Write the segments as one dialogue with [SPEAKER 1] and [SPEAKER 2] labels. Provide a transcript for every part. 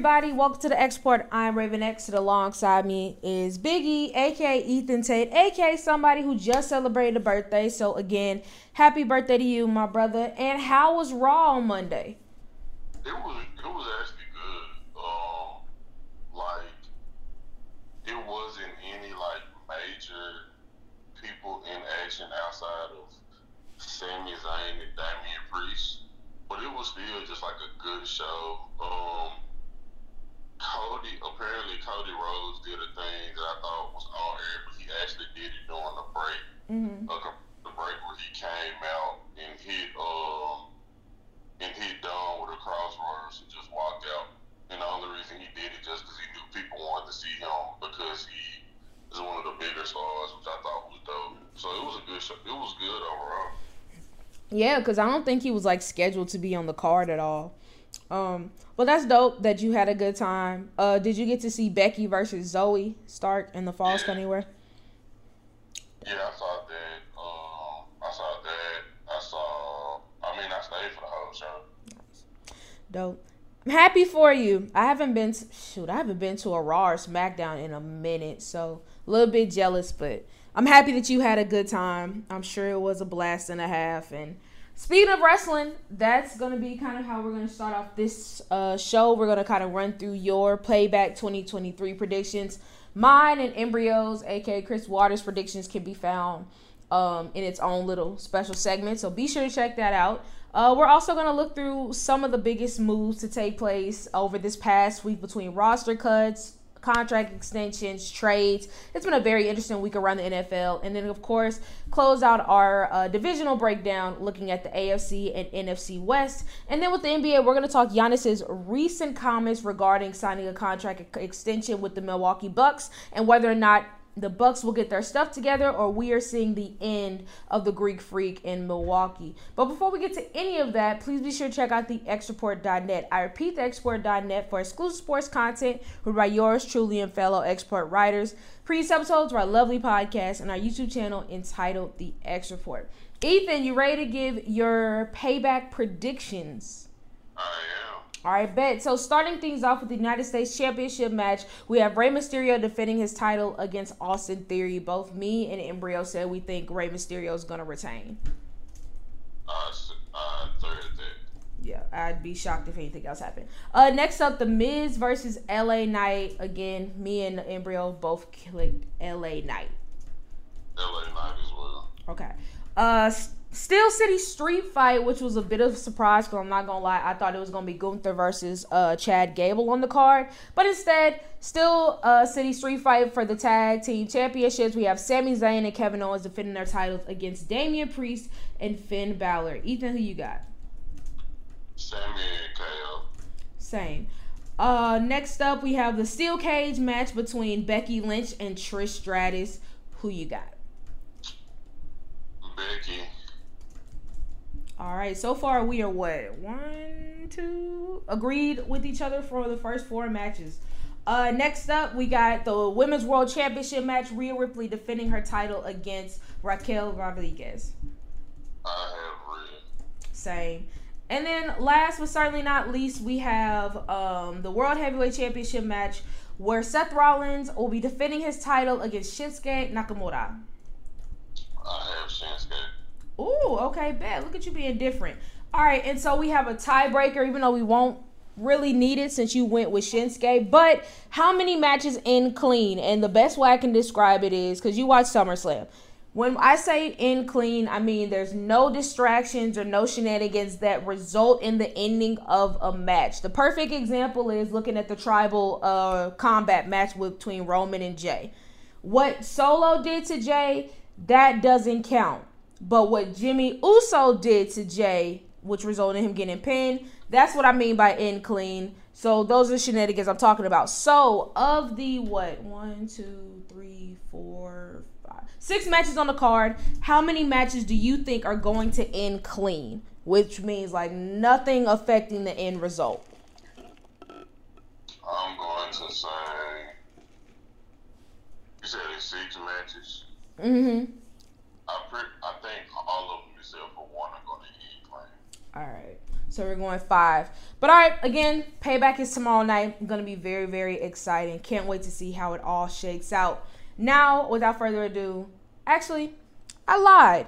[SPEAKER 1] everybody? Welcome to the X Report. I'm Raven X. And alongside me is Biggie, aka Ethan Tate, aka somebody who just celebrated a birthday. So again, happy birthday to you, my brother. And how was Raw on Monday?
[SPEAKER 2] It was it was actually good. Um, like it wasn't any like major people in action outside of Sami Zayn and Damian Priest, but it was still just like a good show. Um, Cody apparently Cody Rhodes did a thing that I thought was on air, but he actually did it during the break.
[SPEAKER 1] Mm-hmm.
[SPEAKER 2] Uh, the break where he came out and hit um and hit Dom with a Cross Rhodes and just walked out. And the only reason he did it just because he knew people wanted to see him because he is one of the bigger stars, which I thought was dope. So it was a good show. It was good overall.
[SPEAKER 1] Yeah, because I don't think he was like scheduled to be on the card at all. Um, well, that's dope that you had a good time. Uh, did you get to see Becky versus Zoey Stark in the Falls
[SPEAKER 2] Yeah.
[SPEAKER 1] anywhere?
[SPEAKER 2] Yeah, I saw that. Um, I saw that. I saw. I mean, I stayed for the whole show.
[SPEAKER 1] Dope. I'm happy for you. I haven't been to, shoot. I haven't been to a Raw or SmackDown in a minute, so a little bit jealous, but I'm happy that you had a good time. I'm sure it was a blast and a half. And speaking of wrestling, that's gonna be kind of how we're gonna start off this uh, show. We're gonna kind of run through your Payback 2023 predictions. Mine and Embryos, aka Chris Waters' predictions, can be found um, in its own little special segment. So be sure to check that out. Uh, we're also going to look through some of the biggest moves to take place over this past week between roster cuts, contract extensions, trades. It's been a very interesting week around the NFL. And then, of course, close out our uh, divisional breakdown looking at the AFC and NFC West. And then with the NBA, we're going to talk Giannis's recent comments regarding signing a contract extension with the Milwaukee Bucks and whether or not the Bucks will get their stuff together or we are seeing the end of the Greek freak in Milwaukee. But before we get to any of that, please be sure to check out the xreport.net. I repeat the xreport.net for exclusive sports content written by yours truly and fellow X Report writers, previous episodes of our lovely podcast, and our YouTube channel entitled The X Report. Ethan, you ready to give your payback predictions?
[SPEAKER 2] I am.
[SPEAKER 1] All right, bet. So starting things off with the United States Championship match, we have Rey Mysterio defending his title against Austin Theory. Both me and Embryo said we think Rey Mysterio is going to retain.
[SPEAKER 2] I third that.
[SPEAKER 1] Yeah, I'd be shocked if anything else happened. Uh, next up, The Miz versus LA Knight. Again, me and Embryo both clicked LA Knight.
[SPEAKER 2] LA Knight as well.
[SPEAKER 1] Okay. Uh, Steel City Street Fight, which was a bit of a surprise because I'm not gonna lie, I thought it was gonna be Gunther versus uh Chad Gable on the card, but instead, Steel uh City Street Fight for the tag team championships. We have Sami Zayn and Kevin Owens defending their titles against Damian Priest and Finn Balor. Ethan, who you got?
[SPEAKER 2] Sami and KO.
[SPEAKER 1] Same. Uh, next up, we have the steel cage match between Becky Lynch and Trish Stratus. Who you got?
[SPEAKER 2] Becky.
[SPEAKER 1] All right, so far we are what one, two, agreed with each other for the first four matches. Uh, next up, we got the Women's World Championship match. Rhea Ripley defending her title against Raquel Rodriguez.
[SPEAKER 2] I have Red.
[SPEAKER 1] Same. And then last but certainly not least, we have um, the World Heavyweight Championship match where Seth Rollins will be defending his title against Shinsuke Nakamura.
[SPEAKER 2] I have Shinsuke.
[SPEAKER 1] Ooh, okay, bet. Look at you being different. All right, and so we have a tiebreaker, even though we won't really need it since you went with Shinsuke. But how many matches in clean? And the best way I can describe it is because you watch SummerSlam. When I say in clean, I mean there's no distractions or no shenanigans that result in the ending of a match. The perfect example is looking at the tribal uh, combat match between Roman and Jey. What Solo did to Jey, that doesn't count. But what Jimmy Uso did to Jey, which resulted in him getting pinned, that's what I mean by in clean. So those are shenanigans I'm talking about. So of the what one, two, three, four, five, six matches on the card, how many matches do you think are going to end clean? Which means like nothing affecting the end result.
[SPEAKER 2] I'm going to say. You said it's six matches.
[SPEAKER 1] Mm-hmm.
[SPEAKER 2] I pre- I think all of them except for one are going to end clean.
[SPEAKER 1] All right. So we're going five. But all right, again, payback is tomorrow night. Going to be very, very exciting. Can't wait to see how it all shakes out. Now, without further ado, actually, I lied.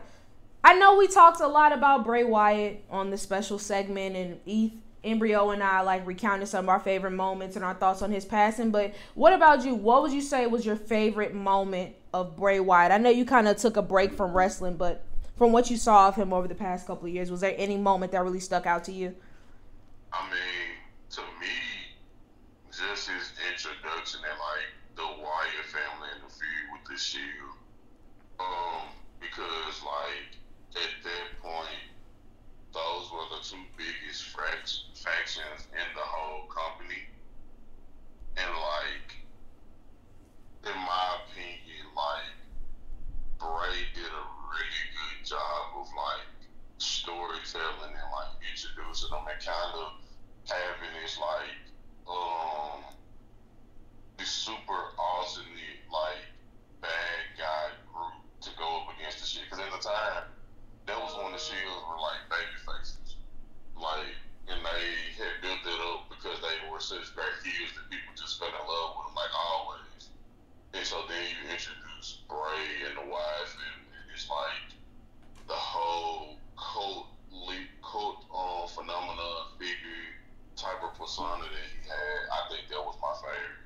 [SPEAKER 1] I know we talked a lot about Bray Wyatt on the special segment, and ETH Embryo and I like recounted some of our favorite moments and our thoughts on his passing. But what about you? What would you say was your favorite moment of Bray Wyatt? I know you kind of took a break from wrestling, but from what you saw of him over the past couple of years, was there any moment that really stuck out to you?
[SPEAKER 2] I mean, to me, just his introduction and like the Wyatt family and the feud with the Shield. Um, because like at that point, those were the two biggest factions in the whole company, and like, in my opinion, like Bray did a really good job of like storytelling and like introducing them and kind of having this like um this super awesome like bad guy group to go up against the shit. Because at the time, that was when the Shields were like baby faces, like, and they had built it up because they were such great heels that people just fell in love with them like always. And so then you introduce Bray and the wife, and, it's like the whole cult, cult uh, phenomenon figure type of persona that he had. I think that was my favorite.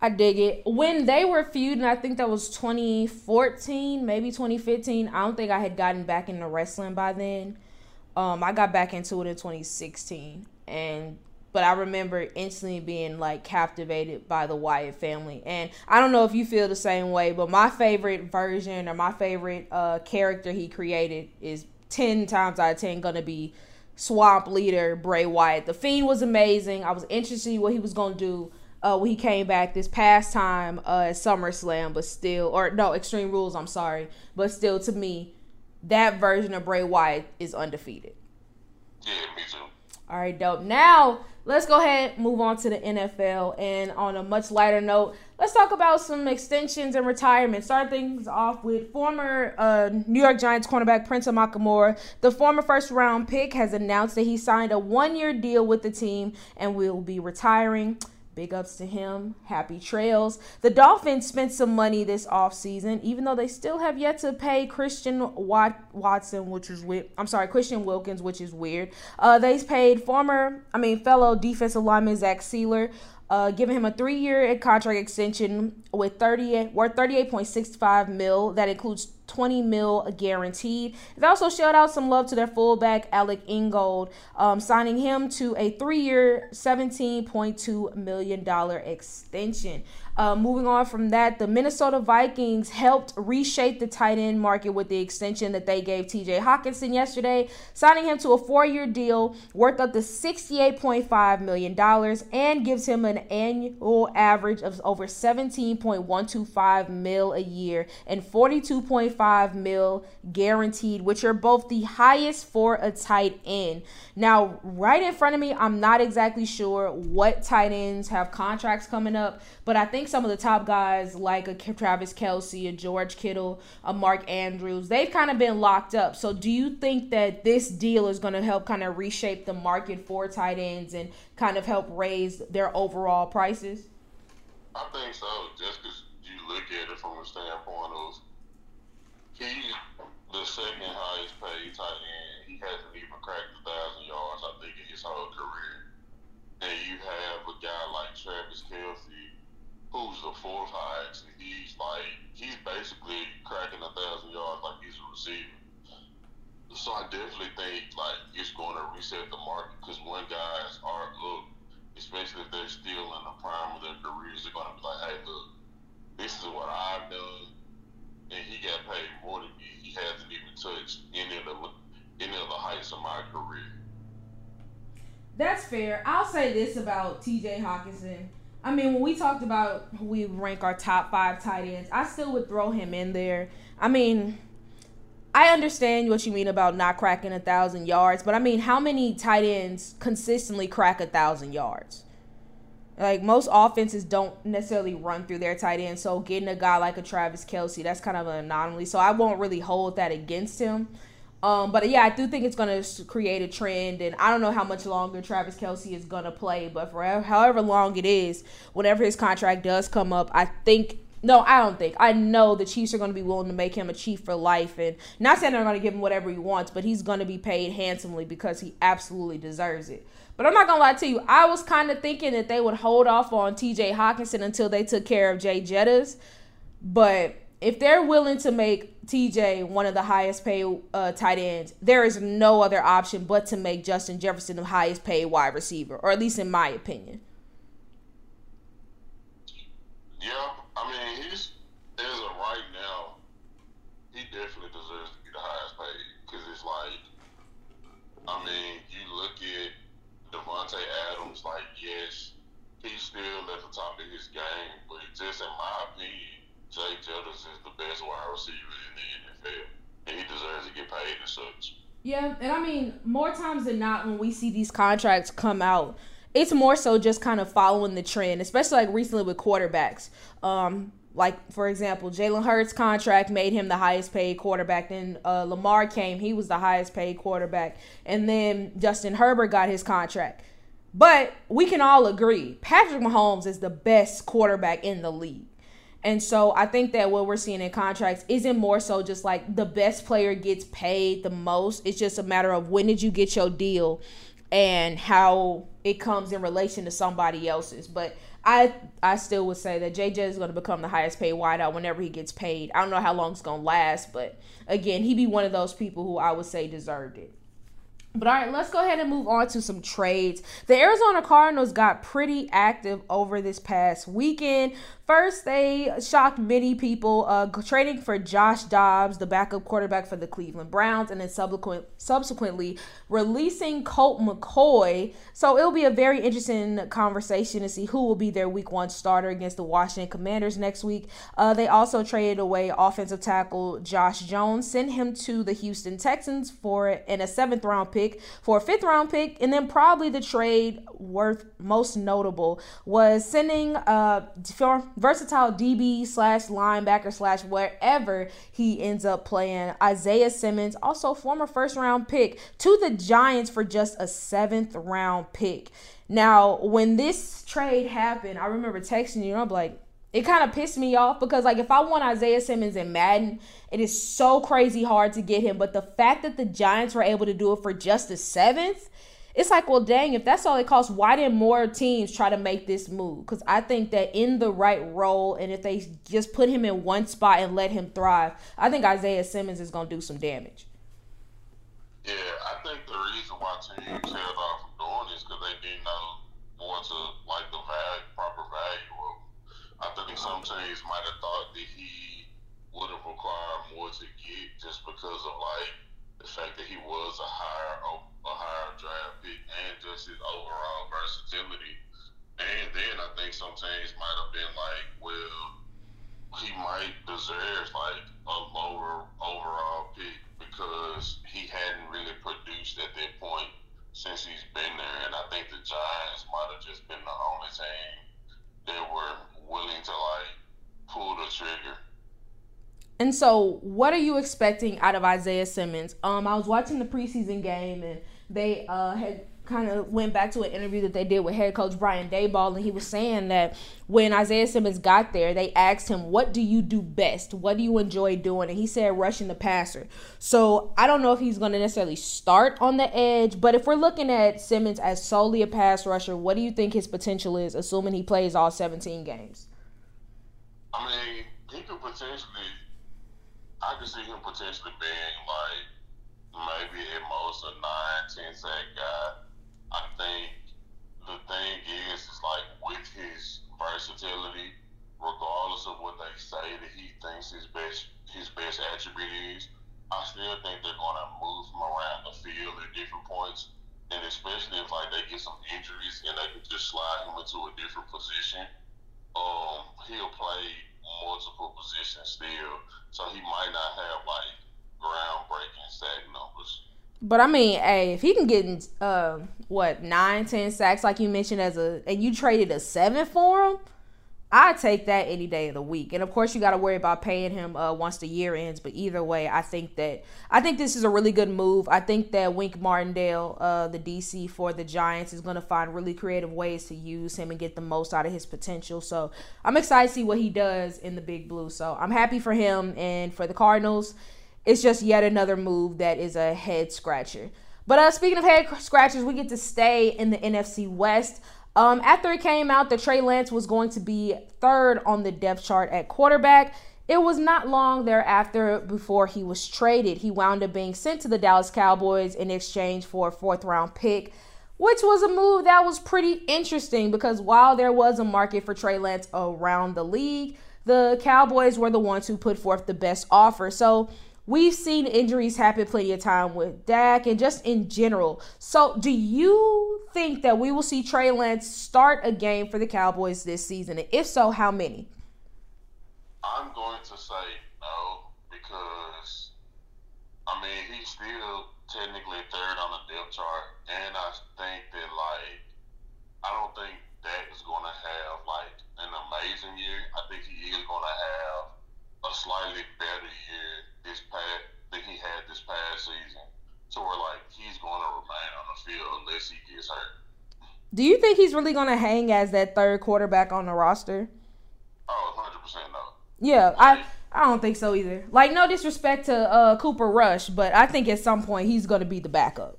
[SPEAKER 1] I dig it. When they were feuding, I think that was 2014, maybe 2015. I don't think I had gotten back into wrestling by then. Um, I got back into it in 2016, and but I remember instantly being like captivated by the Wyatt family. And I don't know if you feel the same way, but my favorite version or my favorite uh, character he created is 10 times out of 10 gonna be Swamp Leader Bray Wyatt. The Fiend was amazing. I was interested in what he was gonna do uh, when he came back this past time uh, at SummerSlam, but still, or no, Extreme Rules, I'm sorry, but still, to me, that version of Bray Wyatt is undefeated.
[SPEAKER 2] Yeah, me too.
[SPEAKER 1] All right, dope. Now let's go ahead move on to the NFL. And on a much lighter note, let's talk about some extensions and retirement. Start things off with former uh, New York Giants cornerback Prince Amukamara. The former first round pick has announced that he signed a one year deal with the team and will be retiring. Big ups to him. Happy trails. The Dolphins spent some money this offseason, even though they still have yet to pay Christian Wat- Watson, which is weird. I'm sorry, Christian Wilkins, which is weird. Uh, they paid former, I mean, fellow defensive lineman Zach Sieler, uh, giving him a three-year contract extension with 30 worth 38.65 mil. That includes 20 mil guaranteed. They also showed out some love to their fullback Alec Ingold, um, signing him to a three-year, 17.2 million dollar extension. Uh, moving on from that, the Minnesota Vikings helped reshape the tight end market with the extension that they gave TJ Hockenson yesterday, signing him to a four year deal worth up to $68.5 million and gives him an annual average of over 17.125 mil a year and 42.5 mil guaranteed, which are both the highest for a tight end. Now, right in front of me, I'm not exactly sure what tight ends have contracts coming up, but I think some of the top guys like a Travis Kelce, a George Kittle, a Mark Andrews, they've kind of been locked up. So, do you think that this deal is going to help kind of reshape the market for tight ends and kind of help raise their overall prices?
[SPEAKER 2] I think so, just because you look at it from a standpoint of he's the second highest paid tight end. He hasn't even cracked a thousand yards, I think, in his whole career. And you have a guy like Travis Kelce, who's the fourth highest, and he's like he's basically cracking a thousand yards like he's a receiver. So I definitely think like it's going to reset the market because when guys are look, especially if they're still in the prime of their careers, they're going to be like, hey, look, this is what I've done, and he got paid more than me. He hasn't even touched any of the any of the heights of my career.
[SPEAKER 1] That's fair. I'll say this about T.J. Hockenson. I mean, when we talked about who we rank our top five tight ends, I still would throw him in there. I mean, I understand what you mean about not cracking a thousand yards, but I mean, how many tight ends consistently crack a thousand yards? Like most offenses don't necessarily run through their tight end, so getting a guy like a Travis Kelce, that's kind of an anomaly. So I won't really hold that against him. Um, but yeah, I do think it's going to create a trend, and I don't know how much longer Travis Kelce is going to play, but for however long it is, whenever his contract does come up, I think no, I don't think. I know the Chiefs are going to be willing to make him a chief for life, and not saying they're going to give him whatever he wants, but he's going to be paid handsomely because he absolutely deserves it. But I'm not gonna lie to you, I was kind of thinking that they would hold off on T.J. Hockenson until they took care of Jay Jettas, but if they're willing to make TJ one of the highest paid uh, tight ends, there is no other option but to make Justin Jefferson the highest paid wide receiver, or at least in my opinion.
[SPEAKER 2] Yeah, I mean, he's as of right now, he definitely deserves to be the highest paid because it's like, I mean, you look at Davante Adams, like yes, he's still at the top of his game, but just in my opinion Jay Jettas is the best wide receiver in the NFL, and he deserves to get paid as such.
[SPEAKER 1] Yeah, and I mean, more times than not, when we see these contracts come out, it's more so just kind of following the trend, especially like recently with quarterbacks. Um, like for example, Jalen Hurts' contract made him the highest paid quarterback. Then uh, Lamar came, he was the highest paid quarterback, and then Justin Herbert got his contract. But we can all agree, Patrick Mahomes is the best quarterback in the league. And so I think that what we're seeing in contracts isn't more so just like the best player gets paid the most. It's just a matter of when did you get your deal and how it comes in relation to somebody else's. But I I still would say that JJ is going to become the highest paid wideout whenever he gets paid. I don't know how long it's going to last, but again, he'd be one of those people who I would say deserved it. But all right, let's go ahead and move on to some trades. The Arizona Cardinals got pretty active over this past weekend. First, they shocked many people, uh, trading for Josh Dobbs, the backup quarterback for the Cleveland Browns, and then subsequent, subsequently releasing Colt McCoy. So it'll be a very interesting conversation to see who will be their Week One starter against the Washington Commanders next week. Uh, they also traded away offensive tackle Josh Jones, sent him to the Houston Texans for in a seventh round pick for a fifth round pick, and then probably the trade worth most notable was sending uh for versatile DB slash linebacker slash wherever he ends up playing. Isaiah Simmons, also former first round pick, to the Giants for just a seventh round pick. Now, when this trade happened, I remember texting you, I'm like, it kind of pissed me off because like if I want Isaiah Simmons in Madden, it is so crazy hard to get him. But the fact that the Giants were able to do it for just the seventh, it's like, well, dang, if that's all it costs, why didn't more teams try to make this move? Because I think that in the right role, and if they just put him in one spot and let him thrive, I think Isaiah Simmons is going to do some damage.
[SPEAKER 2] Yeah, I think the reason why teams held off from doing this because they didn't know what to like the value. I think some teams might have thought that he would have required more to get just because of like the fact that he was a higher a higher draft pick and just his overall versatility. And then I think some teams might have been like, well, he might deserve like a lower overall pick because he hadn't really produced at that point since he's been there. And I think the Giants might have just been the only team that were willing to like pull the trigger
[SPEAKER 1] and so, what are you expecting out of Isaiah Simmons? Um, I was watching the preseason game, and they uh, had kind of went back to an interview that they did with head coach Brian Daboll, and he was saying that when Isaiah Simmons got there, they asked him, "What do you do best? What do you enjoy doing?" And he said, "Rushing the passer." So I don't know if he's going to necessarily start on the edge, but if we're looking at Simmons as solely a pass rusher, what do you think his potential is, assuming he plays all 17 games?
[SPEAKER 2] I mean, he could potentially I could see him potentially being like maybe at most a nine, ten sack guy. I think the thing is, is like with his versatility, regardless of what they say that he thinks his best his best attribute is, I still think they're to move him around the field at different points, and especially if like they get some injuries and they can just slide him into a different position, um, he'll play multiple positions still, so he might not have like groundbreaking sack numbers.
[SPEAKER 1] But I mean, hey, if he can get uh, what nine, ten sacks like you mentioned as a, and you traded a seven for him, I take that any day of the week. And of course, you got to worry about paying him uh, once the year ends. But either way, I think that I think this is a really good move. I think that Wink Martindale, uh, the DC for the Giants, is going to find really creative ways to use him and get the most out of his potential. So I'm excited to see what he does in the Big Blue. So I'm happy for him and for the Cardinals. It's just yet another move that is a head scratcher. But uh, speaking of head scratchers, we get to stay in the NFC West. Um, after it came out that Trey Lance was going to be third on the depth chart at quarterback, it was not long thereafter before he was traded. He wound up being sent to the Dallas Cowboys in exchange for a fourth round pick, which was a move that was pretty interesting because while there was a market for Trey Lance around the league, the Cowboys were the ones who put forth the best offer. So We've seen injuries happen plenty of time with Dak and just in general. So, do you think that we will see Trey Lance start a game for the Cowboys this season? And if so, how many?
[SPEAKER 2] I'm going to say no because, I mean, he's still technically third on the depth chart. And I think that, like, I don't think Dak is going to have, like, an amazing year. I think he is going to have a slightly better year this past than he had this past season. So we're like, he's going to remain on the field unless he gets hurt.
[SPEAKER 1] Do you think he's really going to hang as that third quarterback on the roster?
[SPEAKER 2] Oh, 100% no.
[SPEAKER 1] Yeah, I I don't think so either. Like no disrespect to uh, Cooper Rush, but I think at some point he's going to be the backup.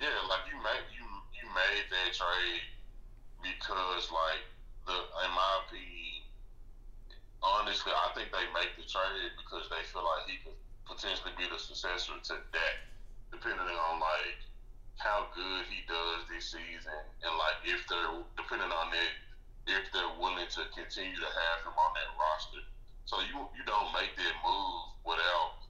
[SPEAKER 2] Yeah, like you made you you made that trade because like the in my opinion, honestly, I think they make the trade because they feel like he could potentially be the successor to Dak, depending on like how good he does this season, and like if they're depending on it, if they're willing to continue to have him on that roster. So you you don't make that move without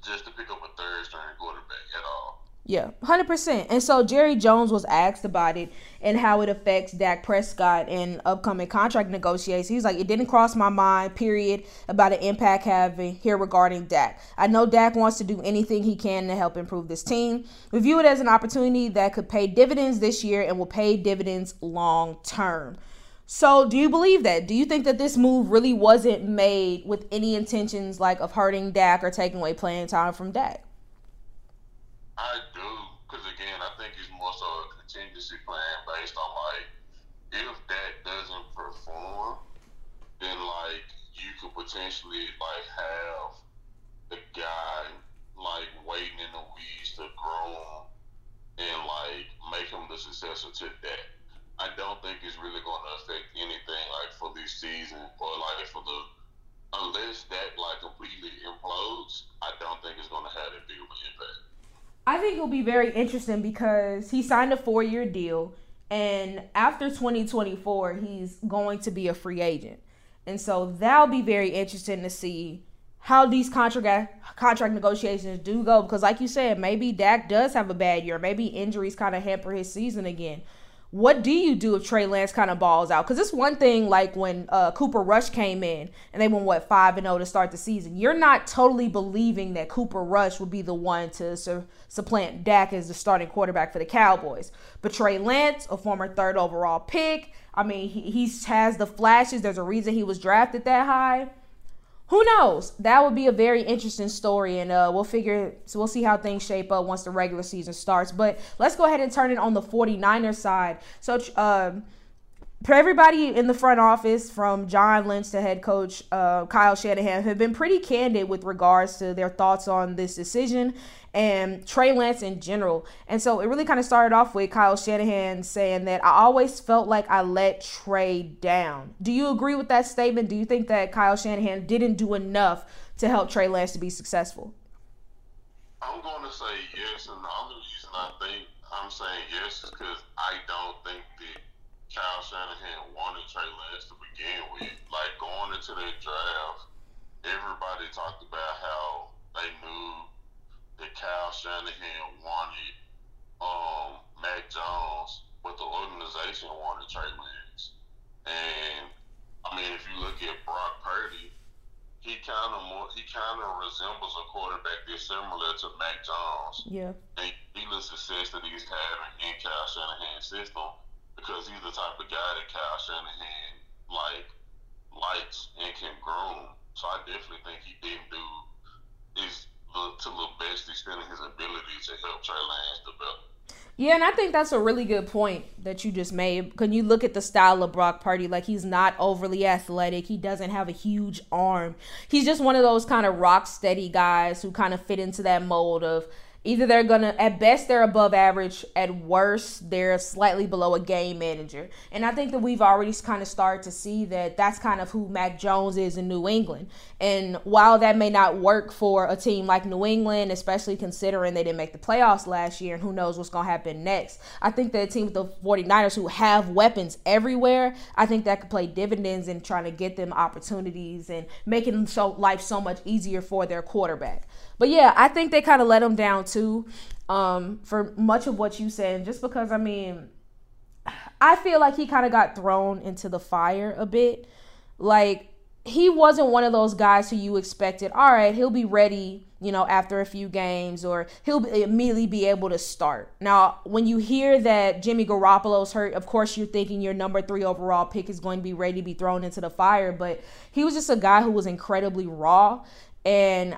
[SPEAKER 2] just to pick up a third string quarterback at all.
[SPEAKER 1] Yeah, 100%. And so Jerry Jones was asked about it and how it affects Dak Prescott in upcoming contract negotiations. He's like, it didn't cross my mind, period, about an impact having here regarding Dak. I know Dak wants to do anything he can to help improve this team. We view it as an opportunity that could pay dividends this year and will pay dividends long term. So, do you believe that? Do you think that this move really wasn't made with any intentions like of hurting Dak or taking away playing time from Dak?
[SPEAKER 2] I do, because again, I think it's more so a contingency plan based on like if that doesn't perform, then like you could potentially like have the guy like waiting in the weeds to grow and like make him the successor to that. I don't think it's really going to affect anything like for this season or like for the unless that like completely implodes. I don't think it's going to have that big of an impact.
[SPEAKER 1] I think it'll be very interesting because he signed a four year deal, and after 2024, he's going to be a free agent. And so that'll be very interesting to see how these contract contract negotiations do go. Because like you said maybe Dak does have a bad year. Maybe injuries kind of hamper his season again what do you do if Trey Lance kind of balls out? Because it's one thing like when uh, Cooper Rush came in and they went what five and zero oh to start the season. You're not totally believing that Cooper Rush would be the one to su- supplant Dak as the starting quarterback for the Cowboys. But Trey Lance, a former third overall pick, I mean he, he has the flashes. There's a reason he was drafted that high who knows? That would be a very interesting story, and uh, we'll figure. So we'll see how things shape up once the regular season starts. But let's go ahead and turn it on the 49ers side. So. Um, everybody in the front office, from John Lynch to head coach uh, Kyle Shanahan, have been pretty candid with regards to their thoughts on this decision and Trey Lance in general. And so it really kind of started off with Kyle Shanahan saying that I always felt like I let Trey down. Do you agree with that statement? Do you think that Kyle Shanahan didn't do enough to help Trey Lance to be successful?
[SPEAKER 2] I'm going to say yes, and the only reason I think I'm saying yes is because I don't think Kyle Shanahan wanted Trey Lance to begin with. Like going into the draft, everybody talked about how they knew that Kyle Shanahan wanted um, Mac Jones, but the organization wanted Trey Lance. And I mean, if you look at Brock Purdy, he kind of more he kind of resembles a quarterback that's similar to Mac Jones.
[SPEAKER 1] Yeah.
[SPEAKER 2] And he the success that he's having in Kyle Shanahan's system because he's the type of guy that Kyle Shanahan like likes and can groom. So I definitely think he didn't do his to the best extent of his ability to help Trey Lance develop.
[SPEAKER 1] Yeah, and I think that's a really good point that you just made. Can you look at the style of Brock Purdy? Like he's not overly athletic. He doesn't have a huge arm. He's just one of those kind of rock steady guys who kind of fit into that mold of Either they're gonna, at best, they're above average. At worst, they're slightly below a game manager. And I think that we've already kind of started to see that that's kind of who Mac Jones is in New England. And while that may not work for a team like New England, especially considering they didn't make the playoffs last year and who knows what's to happen next, I think that a team with the 49ers who have weapons everywhere, I think that could play dividends in trying to get them opportunities and making so life so much easier for their quarterback. But yeah, I think they kind of let him down too um, for much of what you said. Just because, I mean, I feel like he kind of got thrown into the fire a bit. Like, he wasn't one of those guys who you expected, all right, he'll be ready, you know, after a few games or he'll immediately be able to start. Now, when you hear that Jimmy Garoppolo's hurt, of course you're thinking your number three overall pick is going to be ready to be thrown into the fire, but he was just a guy who was incredibly raw. And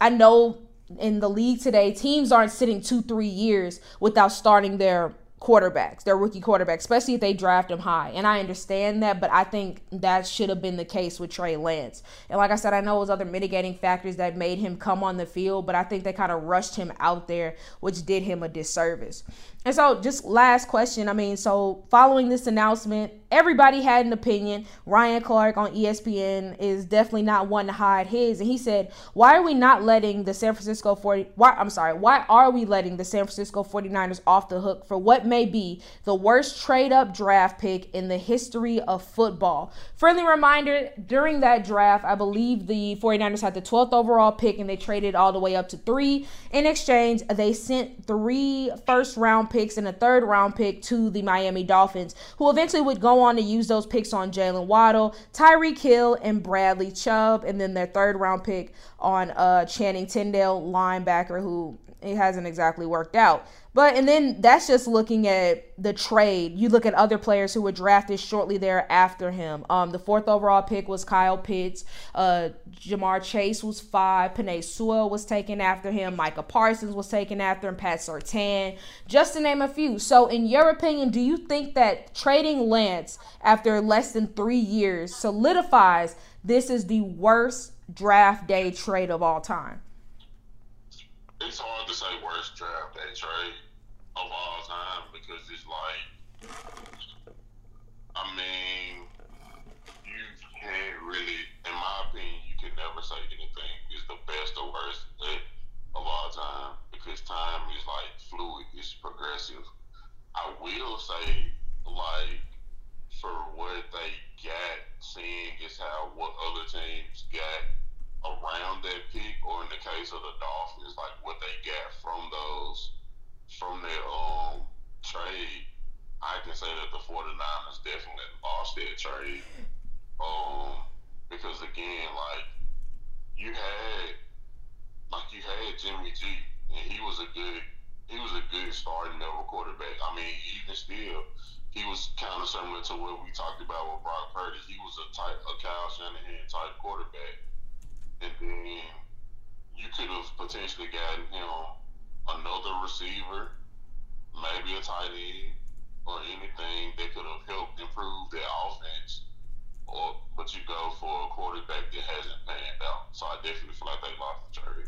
[SPEAKER 1] I know in the league today, teams aren't sitting two, three years without starting their quarterbacks, their rookie quarterbacks, especially if they draft them high. And I understand that, but I think that should have been the case with Trey Lance. And like I said, I know it was other mitigating factors that made him come on the field, but I think they kind of rushed him out there, which did him a disservice. And so, just last question. I mean, so following this announcement, everybody had an opinion. Ryan Clark on ESPN is definitely not one to hide his. And he said, Why are we not letting the San Francisco 40 why I'm sorry, why are we letting the San Francisco 49ers off the hook for what may be the worst trade up draft pick in the history of football? Friendly reminder, during that draft, I believe the 49ers had the 12th overall pick and they traded all the way up to three. In exchange, they sent three first round picks and a third round pick to the Miami Dolphins, who eventually would go on to use those picks on Jaylen Waddle, Tyreek Hill, and Bradley Chubb, and then their third round pick on uh, Channing Tindall, linebacker, who it hasn't exactly worked out. But and then that's just looking at the trade. You look at other players who were drafted shortly there after him. Um, the fourth overall pick was Kyle Pitts. Uh, Ja'Marr Chase was five. Penei Sewell was taken after him. Micah Parsons was taken after him. Pat Surtain, just to name a few. So, in your opinion, do you think that trading Lance after less than three years solidifies this is the worst draft day trade of all time?
[SPEAKER 2] It's hard to say worst draft day trade of all time because it's like, I mean, you can't really, in my opinion, you can never say anything is the best or worst of all time because time is like fluid, it's progressive. I will say, like, for what they got, seeing is how what other teams got around that pick, or in the case of the Dolphins, like what they got from those from their um trade, I can say that the 49ers definitely lost their trade. Um, because again, like you had like you had Jimmy G, and he was a good he was a good starting level quarterback. I mean, even still, he was kind of similar to what we talked about with Brock Purdy. He was a type a Kyle Shanahan type quarterback and then you could have potentially gotten him another receiver, maybe a tight end, or anything that could have helped improve their offense. Or but you go for a quarterback that hasn't panned out. So I definitely feel like they lost the trade.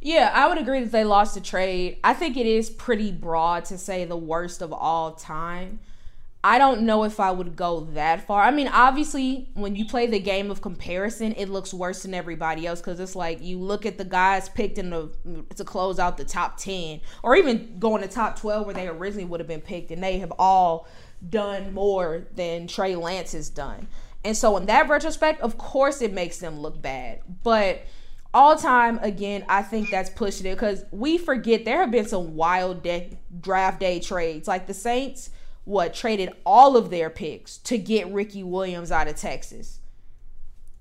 [SPEAKER 1] Yeah, I would agree that they lost the trade. I think it is pretty broad to say the worst of all time. I don't know if I would go that far. I mean, obviously, when you play the game of comparison, it looks worse than everybody else because it's like you look at the guys picked in the to close out the top ten, or even going to top twelve where they originally would have been picked, and they have all done more than Trey Lance has done. And so, in that retrospect, of course, it makes them look bad, but all time again i think that's pushing it because we forget there have been some wild draft day trades like the saints what traded all of their picks to get Ricky Williams out of Texas.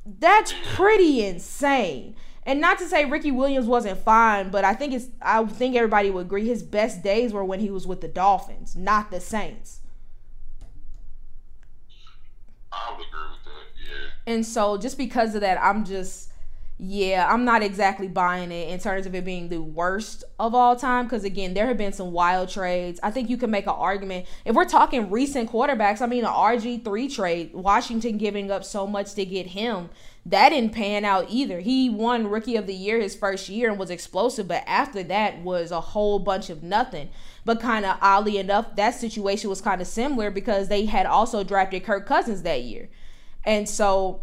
[SPEAKER 1] That's pretty insane. And not to say Ricky Williams wasn't fine, but I think it's I think everybody would agree his best days were when he was with the Dolphins, not the Saints.
[SPEAKER 2] I would agree with that, yeah.
[SPEAKER 1] And so just because of that, I'm just yeah, I'm not exactly buying it in terms of it being the worst of all time. Because again, there have been some wild trades. I think you can make an argument if we're talking recent quarterbacks. I mean, the RG three trade, Washington giving up so much to get him, that didn't pan out either. He won Rookie of the Year his first year and was explosive, but after that was a whole bunch of nothing. But kind of oddly enough, that situation was kind of similar because they had also drafted Kirk Cousins that year, and so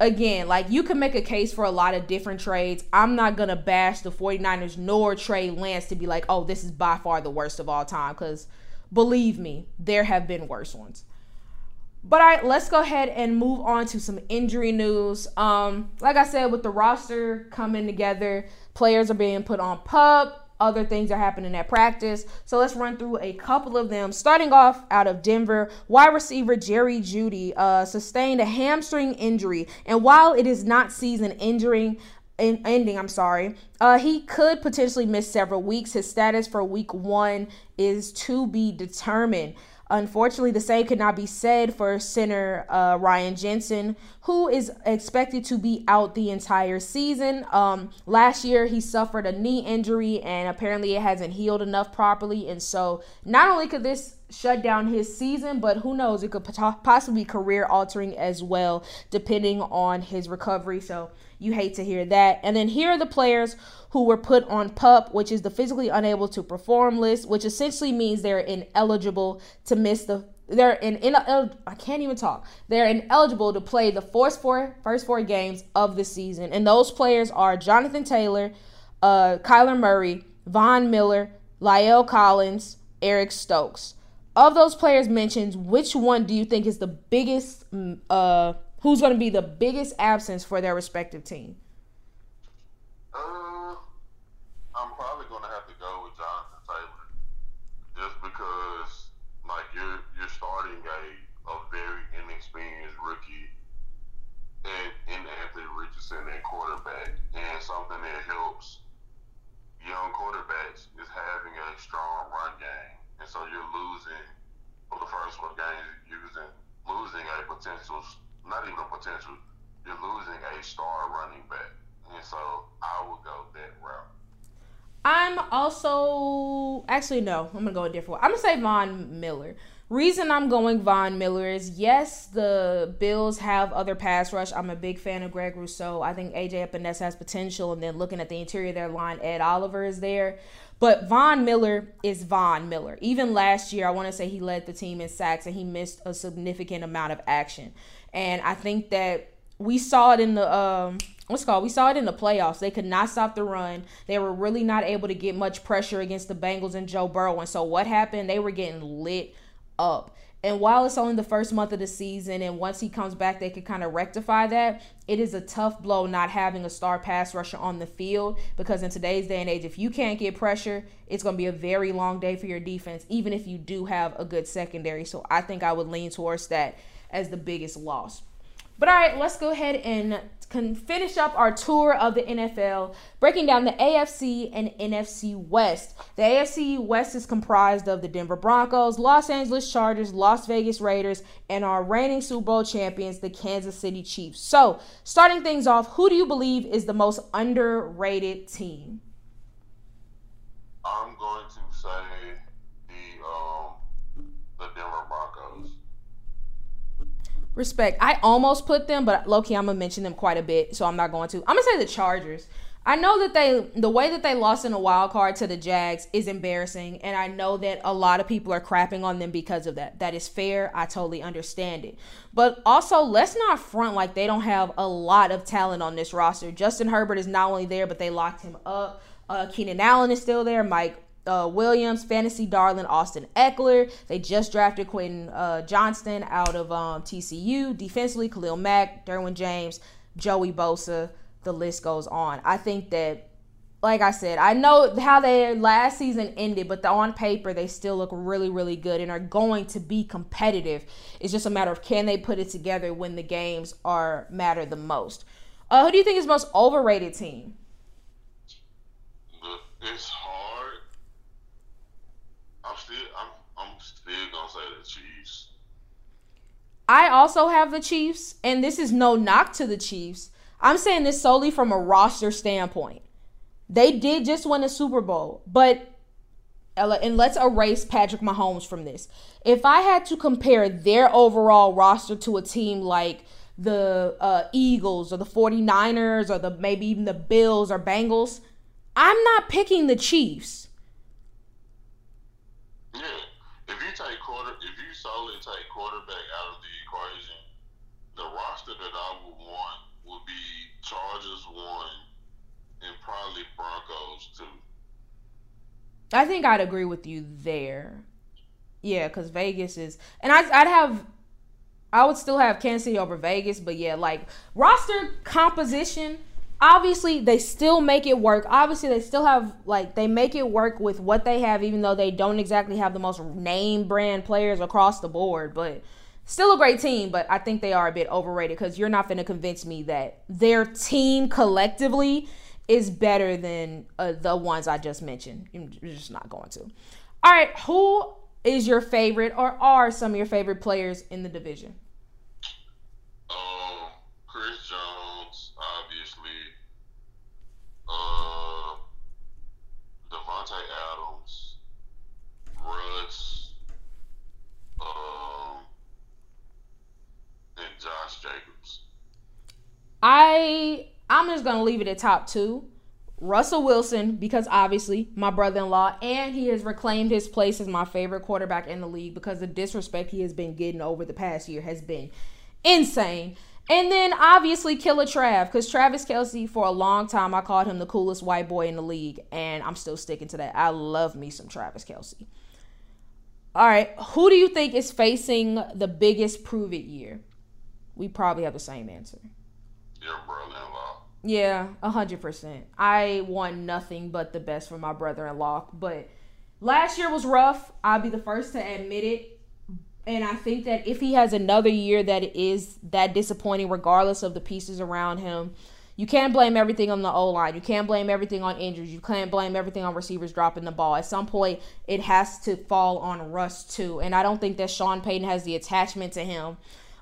[SPEAKER 1] again, like you can make a case for a lot of different trades. I'm not going to bash the 49ers nor Trey Lance to be like, oh, this is by far the worst of all time. Because believe me, there have been worse ones. But all right, let's go ahead and move on to some injury news. Um, like I said, with the roster coming together, players are being put on pup other things are happening at practice. So let's run through a couple of them. Starting off out of Denver, wide receiver Jerry Jeudy uh, sustained a hamstring injury, and while it is not season injuring, in, ending, I'm sorry. Uh, he could potentially miss several weeks. His status for week one is to be determined. Unfortunately, the same could not be said for center uh, Ryan Jensen, who is expected to be out the entire season. Um, last year, he suffered a knee injury, and apparently, it hasn't healed enough properly. And so, not only could this shut down his season, but who knows, it could possibly career altering as well, depending on his recovery. So, you hate to hear that. And then here are the players who were put on PUP, which is the physically unable to perform list, which essentially means they're ineligible to miss the they're in, in I can't even talk. They're ineligible to play the first four first four games of the season, and those players are Jonathan Taylor, uh, Kyler Murray, Von Miller, La'el Collins, Eric Stokes. Of those players mentioned, which one do you think is the biggest? Mm, uh, who's going to be the biggest absence for their respective team?
[SPEAKER 2] Uh, I'm probably going to have to go with Jonathan Taylor, just because like you're you're starting a a very inexperienced rookie and in Anthony Richardson at quarterback, and something that helps young quarterbacks is having a strong run game, and so you're losing for the first four games using losing a potential not even potential. You're losing a star running back, and so I would go that route.
[SPEAKER 1] I'm also actually no. I'm gonna go a different way. I'm gonna say Von Miller. Reason I'm going Von Miller is yes, the Bills have other pass rush. I'm a big fan of Greg Rousseau. I think AJ Epenesa has potential, and then looking at the interior of their line, Ed Oliver is there. But Von Miller is Von Miller. Even last year, I want to say he led the team in sacks and he missed a significant amount of action. And I think that we saw it in the um what's called we saw it in the playoffs. They could not stop the run. They were really not able to get much pressure against the Bengals and Joe Burrow. And so what happened? They were getting lit up. And while it's only the first month of the season, and once he comes back, they could kind of rectify that. It is a tough blow not having a star pass rusher on the field because in today's day and age, if you can't get pressure, it's going to be a very long day for your defense, even if you do have a good secondary. So I think I would lean towards that as the biggest loss. But all right, let's go ahead and can finish up our tour of the NFL, breaking down the AFC and NFC West. The AFC West is comprised of the Denver Broncos, Los Angeles Chargers, Las Vegas Raiders, and our reigning Super Bowl champions, the Kansas City Chiefs. So, starting things off, who do you believe is the most underrated team?
[SPEAKER 2] I'm going to say the um, the Denver Broncos.
[SPEAKER 1] Respect. I almost put them, but low key, I'm gonna mention them quite a bit, so I'm not going to. I'm gonna say the Chargers. I know that they the way that they lost in a wild card to the Jags is embarrassing, and I know that a lot of people are crapping on them because of that. That is fair. I totally understand it. But also, let's not front like they don't have a lot of talent on this roster. Justin Herbert is not only there, but they locked him up. Uh, Keenan Allen is still there. Mike uh, Williams, fantasy darling Austin Ekeler. They just drafted Quentin uh, Johnston out of um, TCU. Defensively, Khalil Mack, Derwin James, Joey Bosa. The list goes on. I think that, like I said, I know how their last season ended, but the, on paper they still look really, really good and are going to be competitive. It's just a matter of can they put it together when the games are matter the most. Uh, who do you think is most overrated team?
[SPEAKER 2] It's I'm still I'm I'm still gonna say the Chiefs.
[SPEAKER 1] I also have the Chiefs, and this is no knock to the Chiefs. I'm saying this solely from a roster standpoint. They did just win a Super Bowl, but and let's erase Patrick Mahomes from this. If I had to compare their overall roster to a team like the uh, Eagles or the 49ers or the maybe even the Bills or Bengals, I'm not picking the Chiefs.
[SPEAKER 2] Yeah, if you take quarter, if you solely take quarterback out of the equation, the roster that I would want would be Chargers one and probably Broncos two.
[SPEAKER 1] I think I'd agree with you there. Yeah, because Vegas is, and I, I'd have, I would still have Kansas City over Vegas, but yeah, like roster composition. Obviously, they still make it work. Obviously, they still have like they make it work with what they have, even though they don't exactly have the most name brand players across the board. But still a great team. But I think they are a bit overrated because you're not going to convince me that their team collectively is better than uh, the ones I just mentioned. You're just not going to. All right, who is your favorite or are some of your favorite players in the division?
[SPEAKER 2] Um, Chris Jones, obviously. Uh, Davante Adams, Russ, um, and Josh Jacobs.
[SPEAKER 1] I I'm just gonna leave it at top two. Russell Wilson, because obviously my brother in law, and he has reclaimed his place as my favorite quarterback in the league because the disrespect he has been getting over the past year has been insane. And then obviously Killer Trav, because Travis Kelce, for a long time, I called him the coolest white boy in the league, and I'm still sticking to that. I love me some Travis Kelce. All right, who do you think is facing the biggest prove it year? We probably have the same answer.
[SPEAKER 2] Your brother in law.
[SPEAKER 1] Yeah, a hundred percent. I want nothing but the best for my brother-in-law, but last year was rough. I'll be the first to admit it. And I think that if he has another year that is that disappointing, regardless of the pieces around him, you can't blame everything on the O line. You can't blame everything on injuries. You can't blame everything on receivers dropping the ball. At some point, it has to fall on Russ too. And I don't think that Sean Payton has the attachment to him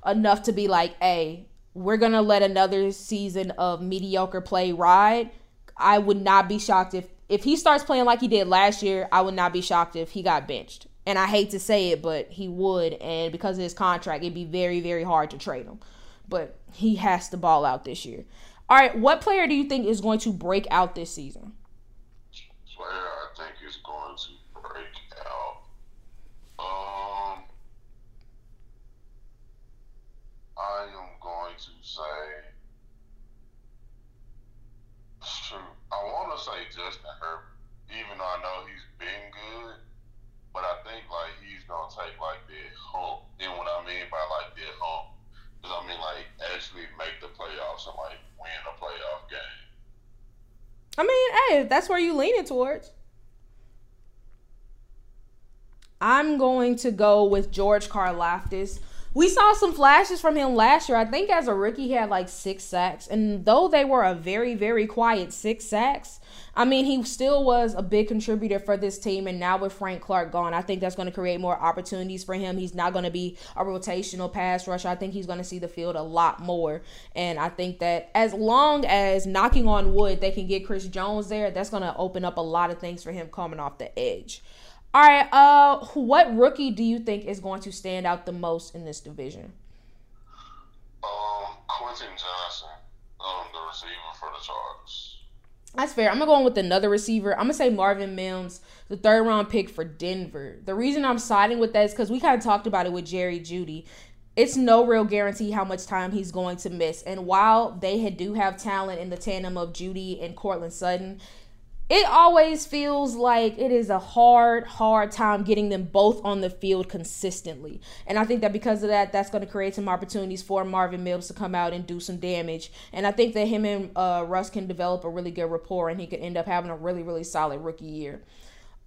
[SPEAKER 1] enough to be like, hey, we're gonna let another season of mediocre play ride. I would not be shocked if if he starts playing like he did last year. I would not be shocked if he got benched. And I hate to say it, but he would. And because of his contract, it'd be very very hard to trade him. But he has to ball out this year. All right, what player do you think is going to break out this season
[SPEAKER 2] I think is going to break out. Um, I am going to say, shoot, I want to say Justin Herbert, even though I know he's been good, but I think like he's gonna take like that hump. And what I mean by like that hump is I mean like actually make the playoffs and like win a playoff game.
[SPEAKER 1] I mean, hey, that's where you leaning towards. I'm going to go with George Karlaftis we saw some flashes from him last year. I think as a rookie, he had like six sacks. And though they were a very, very quiet six sacks, I mean, he still was a big contributor for this team. And now with Frank Clark gone, I think that's going to create more opportunities for him. He's not going to be a rotational pass rusher. I think he's going to see the field a lot more. And I think that as long as knocking on wood, they can get Chris Jones there, that's going to open up a lot of things for him coming off the edge. All right. Uh, what rookie do you think is going to stand out the most in this division?
[SPEAKER 2] Um, Quentin Johnston, um, the receiver for the Chargers.
[SPEAKER 1] That's fair. I'm gonna go on with another receiver. I'm gonna say Marvin Mims, the third round pick for Denver. The reason I'm siding with that is because we kind of talked about it with Jerry Jeudy. It's no real guarantee how much time he's going to miss. And while they had, do have talent in the tandem of Jeudy and Courtland Sutton, it always feels like it is a hard, hard time getting them both on the field consistently. And I think that because of that, that's going to create some opportunities for Marvin Mims to come out and do some damage. And I think that him and uh, Russ can develop a really good rapport and he could end up having a really, really solid rookie year.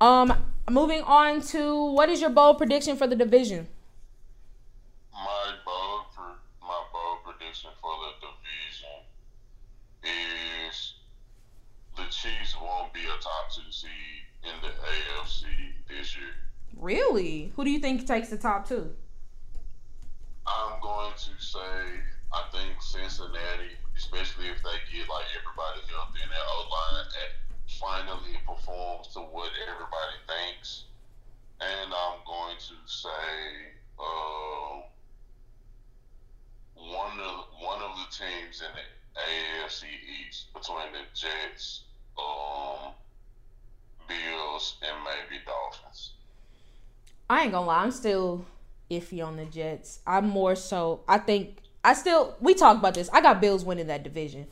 [SPEAKER 1] Um, moving on to what is your bold prediction for the division?
[SPEAKER 2] My be a top two seed in the AFC this year.
[SPEAKER 1] Really? Who do you think takes the top two?
[SPEAKER 2] I'm going to say I think Cincinnati, especially if they get like everybody healthy in their O line, and finally performs to what everybody thinks. And I'm going to say uh, one of one of the teams in the AFC East between the Jets, um, Bills, and maybe Dolphins.
[SPEAKER 1] I ain't gonna lie, I'm still iffy on the Jets. I'm more so. I think I still. We talked about this. I got Bills winning that division,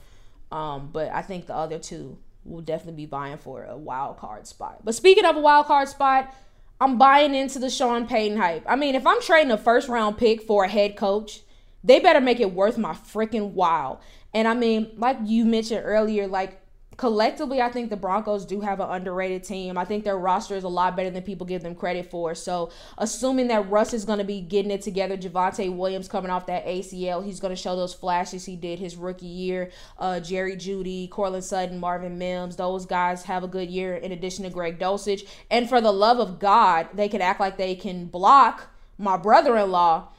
[SPEAKER 1] um, but I think the other two will definitely be buying for a wild card spot. But speaking of a wild card spot, I'm buying into the Sean Payton hype. I mean, if I'm trading a first round pick for a head coach, they better make it worth my freaking while. And I mean, like you mentioned earlier, like collectively, I think the Broncos do have an underrated team. I think their roster is a lot better than people give them credit for. So, assuming that Russ is going to be getting it together, Javonte Williams coming off that ACL, he's going to show those flashes he did his rookie year. Uh, Jerry Jeudy, Courtland Sutton, Marvin Mims, those guys have a good year in addition to Greg Dulcich. And for the love of God, they can act like they can block my brother in law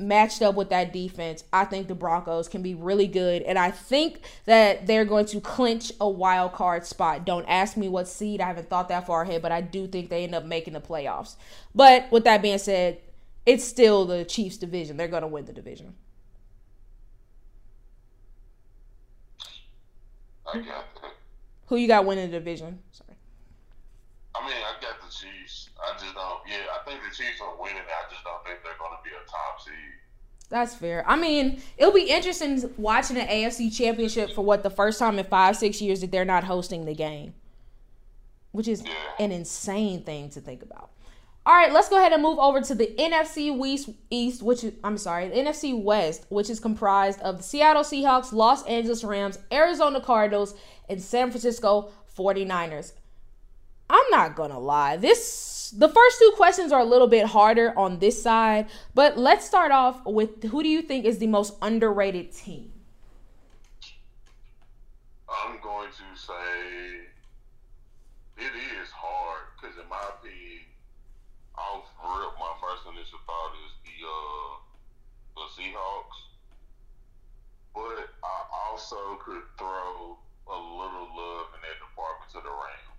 [SPEAKER 1] matched up with that defense, I think the Broncos can be really good. And I think that they're going to clinch a wild card spot. Don't ask me what seed. I haven't thought that far ahead, but I do think they end up making the playoffs. But with that being said, it's still the Chiefs division. They're going to win the division.
[SPEAKER 2] I got that.
[SPEAKER 1] Who you got winning the division? Sorry.
[SPEAKER 2] I mean, I got the Chiefs. I just don't. Yeah, I think the Chiefs are winning. I just don't think they're going to be a top seed.
[SPEAKER 1] That's fair. I mean, it'll be interesting watching the AFC Championship for what the first time in five, six years that they're not hosting the game, which is
[SPEAKER 2] Yeah.
[SPEAKER 1] an insane thing to think about. All right, let's go ahead and move over to the NFC West, East, which is, I'm sorry, the NFC West, which is comprised of the Seattle Seahawks, Los Angeles Rams, Arizona Cardinals, and San Francisco 49ers. I'm not gonna lie. This the first two questions are a little bit harder on this side, but let's start off with who do you think is the most underrated team?
[SPEAKER 2] I'm going to say it is hard because, in my opinion, off rip, my first initial thought is the uh, the Seahawks, but I also could throw a little love in that department to the Rams.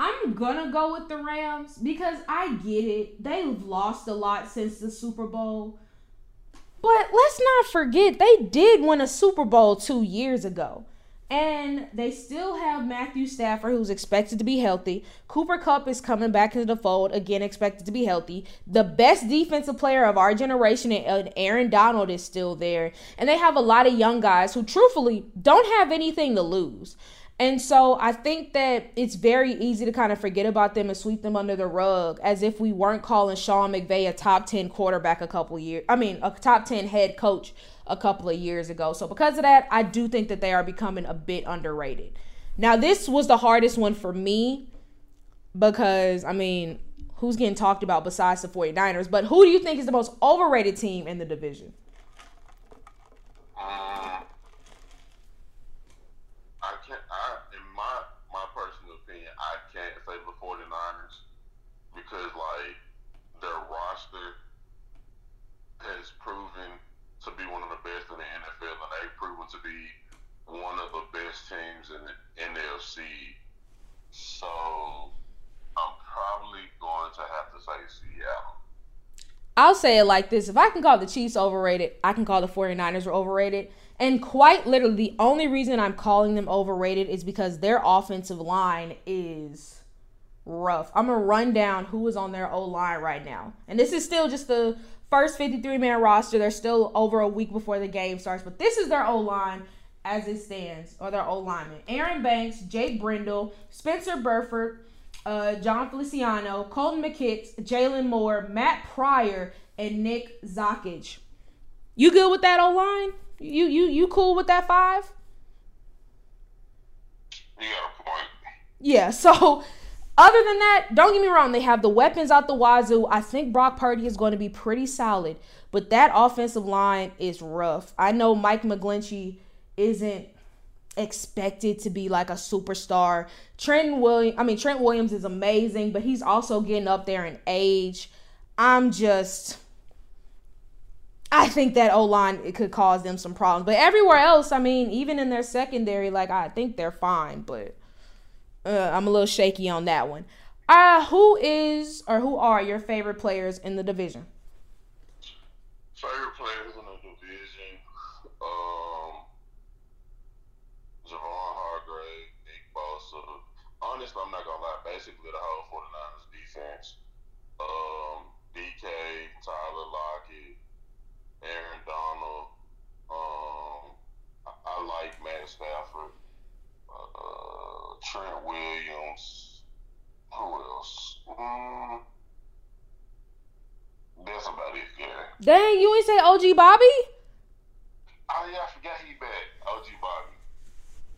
[SPEAKER 1] I'm gonna go with the Rams because I get it. They've lost a lot since the Super Bowl. But let's not forget, they did win a Super Bowl two years ago. And they still have Matthew Stafford, who's expected to be healthy. Cooper Kupp is coming back into the fold, again, expected to be healthy. The best defensive player of our generation, and Aaron Donald, is still there. And they have a lot of young guys who, truthfully, don't have anything to lose. And so I think that it's very easy to kind of forget about them and sweep them under the rug as if we weren't calling Sean McVay a top 10 quarterback a couple years. I mean, a top 10 head coach a couple of years ago. So because of that, I do think that they are becoming a bit underrated. Now, this was the hardest one for me because, I mean, who's getting talked about besides the 49ers? But who do you think is the most overrated team in the division?
[SPEAKER 2] Um, I can't. I, in my my personal opinion, I can't say the 49ers because like their roster has proven to be one of the best in the NFL, and they've proven to be one of the best teams in the NFC. So I'm probably going to have to say Seattle.
[SPEAKER 1] I'll say it like this. If I can call the Chiefs overrated, I can call the 49ers overrated. And quite literally, the only reason I'm calling them overrated is because their offensive line is rough. I'm going to run down who is on their O line right now. And this is still just the first 53 man roster. They're still over a week before the game starts. But this is their O line as it stands, or their O linemen Aaron Banks, Jake Brendel, Spencer Burford uh, Jon Feliciano, Colton McKivitz, Jaylon Moore, Matt Pryor, and Nick Zakich. You good with that O line? You you you cool with that five?
[SPEAKER 2] You got a point.
[SPEAKER 1] Yeah. So other than that, don't get me wrong, they have the weapons out the wazoo. I think Brock Purdy is going to be pretty solid, but that offensive line is rough. I know Mike McGlinchey isn't expected to be like a superstar. Trent Williams, I mean Trent Williams is amazing, but he's also getting up there in age. I'm just I think that O line it could cause them some problems. But everywhere else, I mean, even in their secondary, like I think they're fine. But uh, I'm a little shaky on that one. Uh, who is or who are your favorite players in the division?
[SPEAKER 2] Favorite players in the division, um, Javon Hargrave, Nick Bosa. Honestly, I'm not gonna lie. Basically, the whole 49ers defense. Um, DK, Tyler Lockett, Aaron Donald. Um, I, I like Matt Stafford, uh, Trent Williams. Who else? Mm, that's about it. Yeah.
[SPEAKER 1] Dang, you ain't say OG Bobby?
[SPEAKER 2] Oh yeah, I forgot he back. OG Bobby.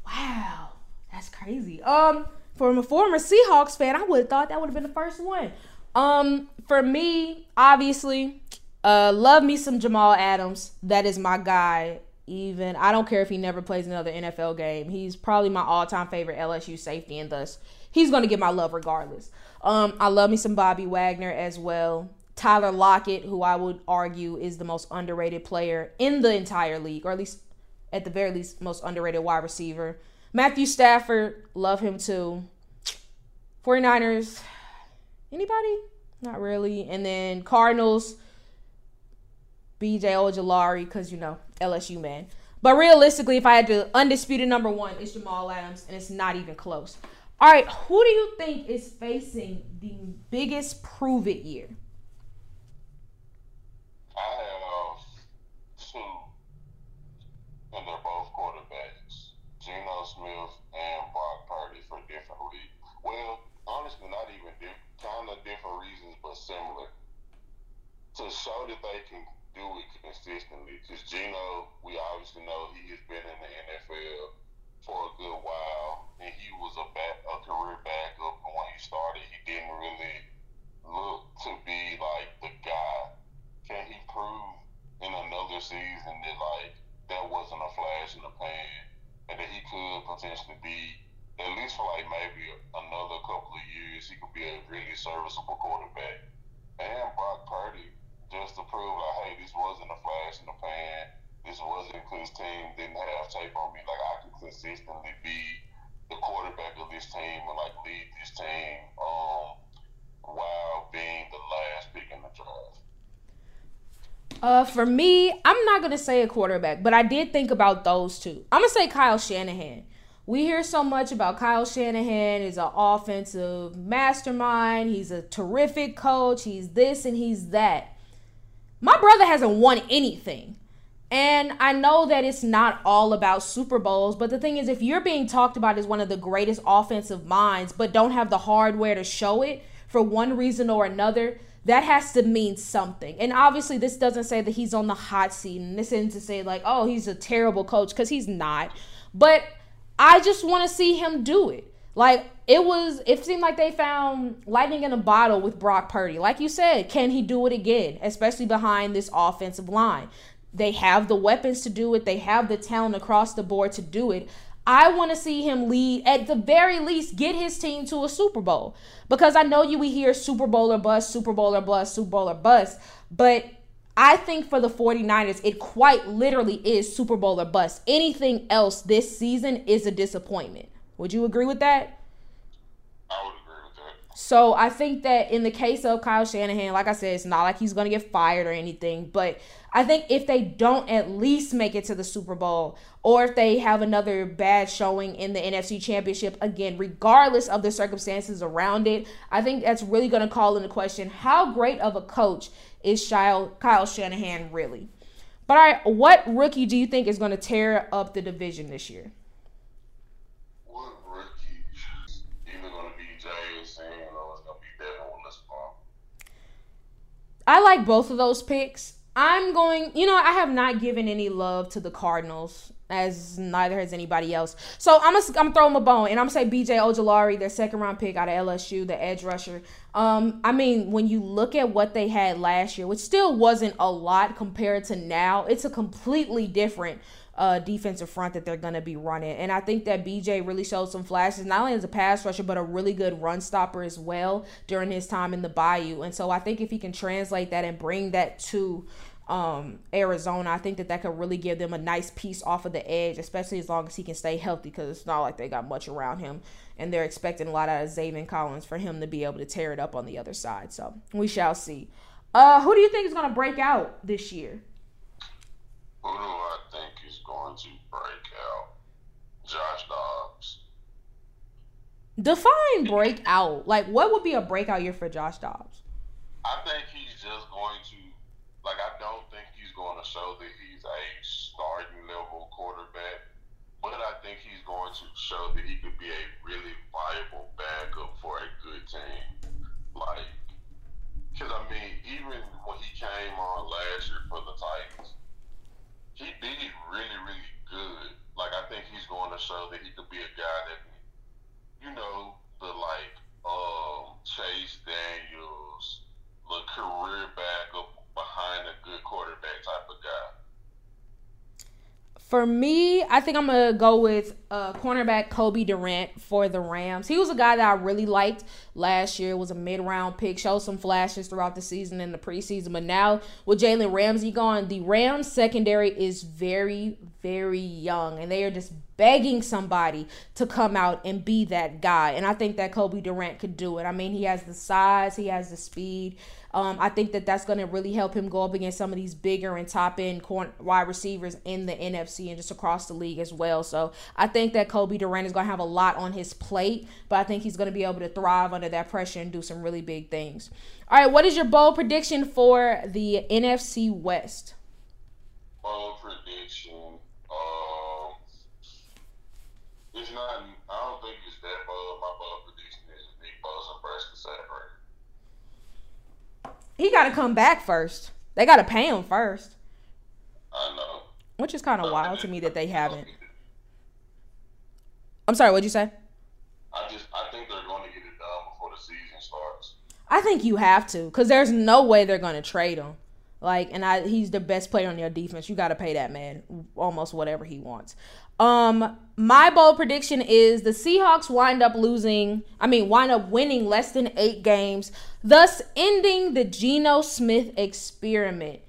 [SPEAKER 1] Wow, that's crazy. Um, from a former Seahawks fan, I would have thought that would have been the first one. Um, for me, obviously, uh, love me some Jamal Adams. That is my guy. Even I don't care if he never plays another NFL game. He's probably my all-time favorite LSU safety, and thus he's going to get my love regardless. Um, I love me some Bobby Wagner as well. Tyler Lockett, who I would argue is the most underrated player in the entire league, or at least at the very least, most underrated wide receiver. Matthew Stafford, love him too. 49ers, anybody? Not really. And then Cardinals, BJ Ojulari, because, you know, LSU man. But realistically, if I had to undisputed number one, it's Jamal Adams, and it's not even close. All right, who do you think is facing the biggest prove it year?
[SPEAKER 2] I have two, and they're both quarterbacks. Geno Smith and Brock Purdy for different reasons. Well, honestly, not even diff- kind of different reasons, but similar. To show that they can do it consistently. Because Geno, we obviously know he has been in the NFL for a good while, and he was a back, a career backup. And when he started, he didn't really look to be like the guy. Can he prove in another season that like that wasn't a flash in the pan, and that he could potentially be at least for like maybe another couple of years, he could be a really serviceable quarterback. And Brock Purdy, just to prove like, hey, this wasn't a flash in the pan. This wasn't because team didn't have tape on me. Like I could consistently be the quarterback of this team and like lead this team um, while being the last pick in the draft.
[SPEAKER 1] Uh, for me, I'm not gonna say a quarterback, but I did think about those two. I'm gonna say Kyle Shanahan. We hear so much about Kyle Shanahan is an offensive mastermind. He's a terrific coach. He's this and he's that. My brother hasn't won anything. And I know that it's not all about Super Bowls, but the thing is, if you're being talked about as one of the greatest offensive minds, but don't have the hardware to show it for one reason or another, that has to mean something. And obviously, this doesn't say that he's on the hot seat, and this isn't to say, like, oh, he's a terrible coach, because he's not. But I just want to see him do it. Like it was, it seemed like they found lightning in a bottle with Brock Purdy. Like you said, can he do it again, especially behind this offensive line? They have the weapons to do it. They have the talent across the board to do it. I want to see him lead, at the very least, get his team to a Super Bowl. Because I know you we hear Super Bowl or bust, Super Bowl or bust, Super Bowl or bust. But I think for the 49ers, it quite literally is Super Bowl or bust. Anything else this season is a disappointment. Would you agree with that?
[SPEAKER 2] Would agree with that.
[SPEAKER 1] So I think that in the case of Kyle Shanahan, like I said, it's not like he's going to get fired or anything. But I think if they don't at least make it to the Super Bowl, or if they have another bad showing in the NFC Championship, again, regardless of the circumstances around it, I think that's really going to call into question how great of a coach is Kyle Shanahan really. But all right, what rookie do you think is going to tear up the division this year?
[SPEAKER 2] What rookie? Either going to be Jason or it's going to be Devin Witherspoon.
[SPEAKER 1] I like both of those picks. I'm going, you know, I have not given any love to the Cardinals as neither has anybody else. So I'm gonna I'm throwing a bone and I'm gonna say BJ Ojulari, their second round pick out of LSU, the edge rusher. Um, I mean, when you look at what they had last year, which still wasn't a lot compared to now, it's a completely different uh, defensive front that they're going to be running. And I think that BJ really showed some flashes, not only as a pass rusher, but a really good run stopper as well during his time in the Bayou. And so I think if he can translate that and bring that to um, Arizona. I think that that could really give them a nice piece off of the edge, especially as long as he can stay healthy because it's not like they got much around him. And they're expecting a lot out of Zaven Collins for him to be able to tear it up on the other side. So we shall see. Uh, who do you think is going to break out this year?
[SPEAKER 2] Who do I think going to break out? Josh Dobbs.
[SPEAKER 1] Define breakout. Like, what would be a breakout year for Josh Dobbs?
[SPEAKER 2] I think he's just going to, like, I don't think he's going to show that he's a starting level quarterback, but I think he's going to show that he could be a really viable backup for a good team. Like, because, I mean, even when he came on last year for the Titans, he did really, really good. Like, I think he's going to show that he could be a guy that, you know, the, like, um, Chase Daniels, the career backup behind a good quarterback type of guy.
[SPEAKER 1] For me, I think I'm gonna go with uh, cornerback Cobie Durant for the Rams. He was a guy that I really liked last year. Was a mid round pick. Showed some flashes throughout the season and the preseason. But now with Jalen Ramsey gone, the Rams secondary is very, very young, and they are just begging somebody to come out and be that guy. And I think that Cobie Durant could do it. I mean, he has the size, he has the speed. Um, I think that that's going to really help him go up against some of these bigger and top end wide receivers in the NFC and just across the league as well. So I think that Cobie Durant is going to have a lot on his plate, but I think he's going to be able to thrive under that pressure and do some really big things. All right, what is your bold prediction for the NFC West?
[SPEAKER 2] Bold prediction. Um, it's not. I don't think it's that bold. My bold prediction is Nick Bosa versus separate.
[SPEAKER 1] He got to come back first. They got to pay him first.
[SPEAKER 2] I know.
[SPEAKER 1] Which is kind of wild to me that they haven't. I'm sorry. What'd you say?
[SPEAKER 2] I just I think they're going to get it done before the season starts.
[SPEAKER 1] I think you have to, cause there's no way they're going to trade him. Like, and I, he's the best player on your defense. You got to pay that man almost whatever he wants. Um, my bold prediction is the Seahawks wind up losing. I mean, wind up winning less than eight games, thus ending the Geno Smith experiment.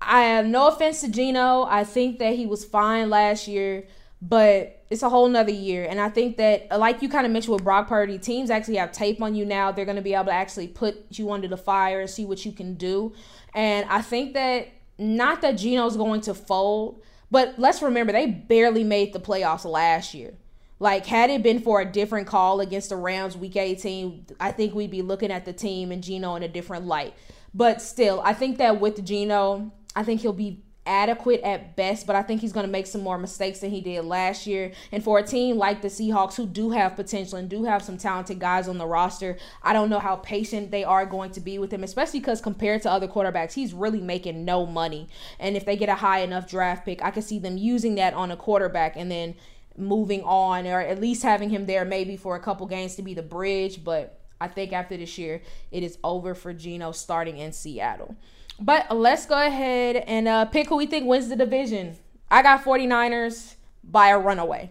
[SPEAKER 1] I have no offense to Geno. I think that he was fine last year, but it's a whole nother year. And I think that, like you kind of mentioned with Brock Purdy, teams actually have tape on you now. They're going to be able to actually put you under the fire and see what you can do. And I think that not that Geno's going to fold, but let's remember they barely made the playoffs last year. Like, had it been for a different call against the Rams week 18, I think we'd be looking at the team and Geno in a different light. But still, I think that with Geno, I think he'll be adequate at best, but I think he's going to make some more mistakes than he did last year. And for a team like the Seahawks, who do have potential and do have some talented guys on the roster, I don't know how patient they are going to be with him, especially because compared to other quarterbacks, he's really making no money. And if they get a high enough draft pick, I could see them using that on a quarterback and then moving on, or at least having him there maybe for a couple games to be the bridge. But I think after this year, it is over for Geno starting in Seattle. But let's go ahead and uh, pick who we think wins the division. I got 49ers by a runaway.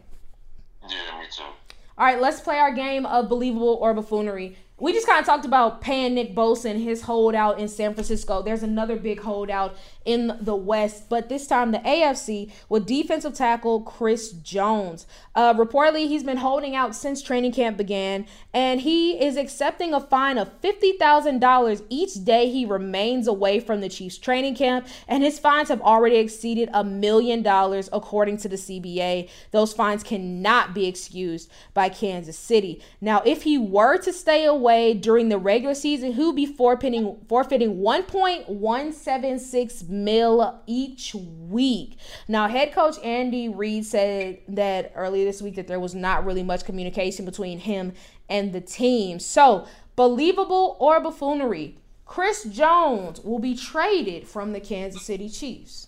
[SPEAKER 2] Yeah, me too.
[SPEAKER 1] All right, let's play our game of believable or buffoonery we just kind of talked about paying Nick Bosa and his holdout in San Francisco. There's another big holdout in the West, but this time the AFC with defensive tackle Chris Jones. Uh, reportedly, he's been holding out since training camp began, and he is accepting a fine of $50,000 each day he remains away from the Chiefs training camp, and his fines have already exceeded a million dollars according to the CBA. Those fines cannot be excused by Kansas City. Now, if he were to stay away, during the regular season, who be forfeiting forfeiting 1.176 mil each week. Now, head coach Andy Reid said that earlier this week that there was not really much communication between him and the team. So, believable or buffoonery, Chris Jones will be traded from the Kansas City Chiefs.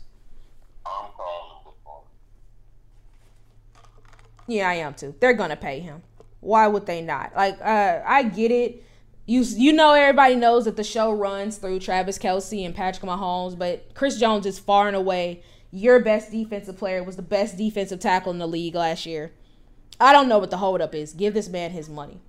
[SPEAKER 2] I'm calling
[SPEAKER 1] Yeah, I am too. They're gonna pay him. Why would they not? Like, uh, I get it. You you know everybody knows that the show runs through Travis Kelce and Patrick Mahomes, but Chris Jones is far and away your best defensive player. Was the best defensive tackle in the league last year. I don't know what the holdup is. Give this man his money.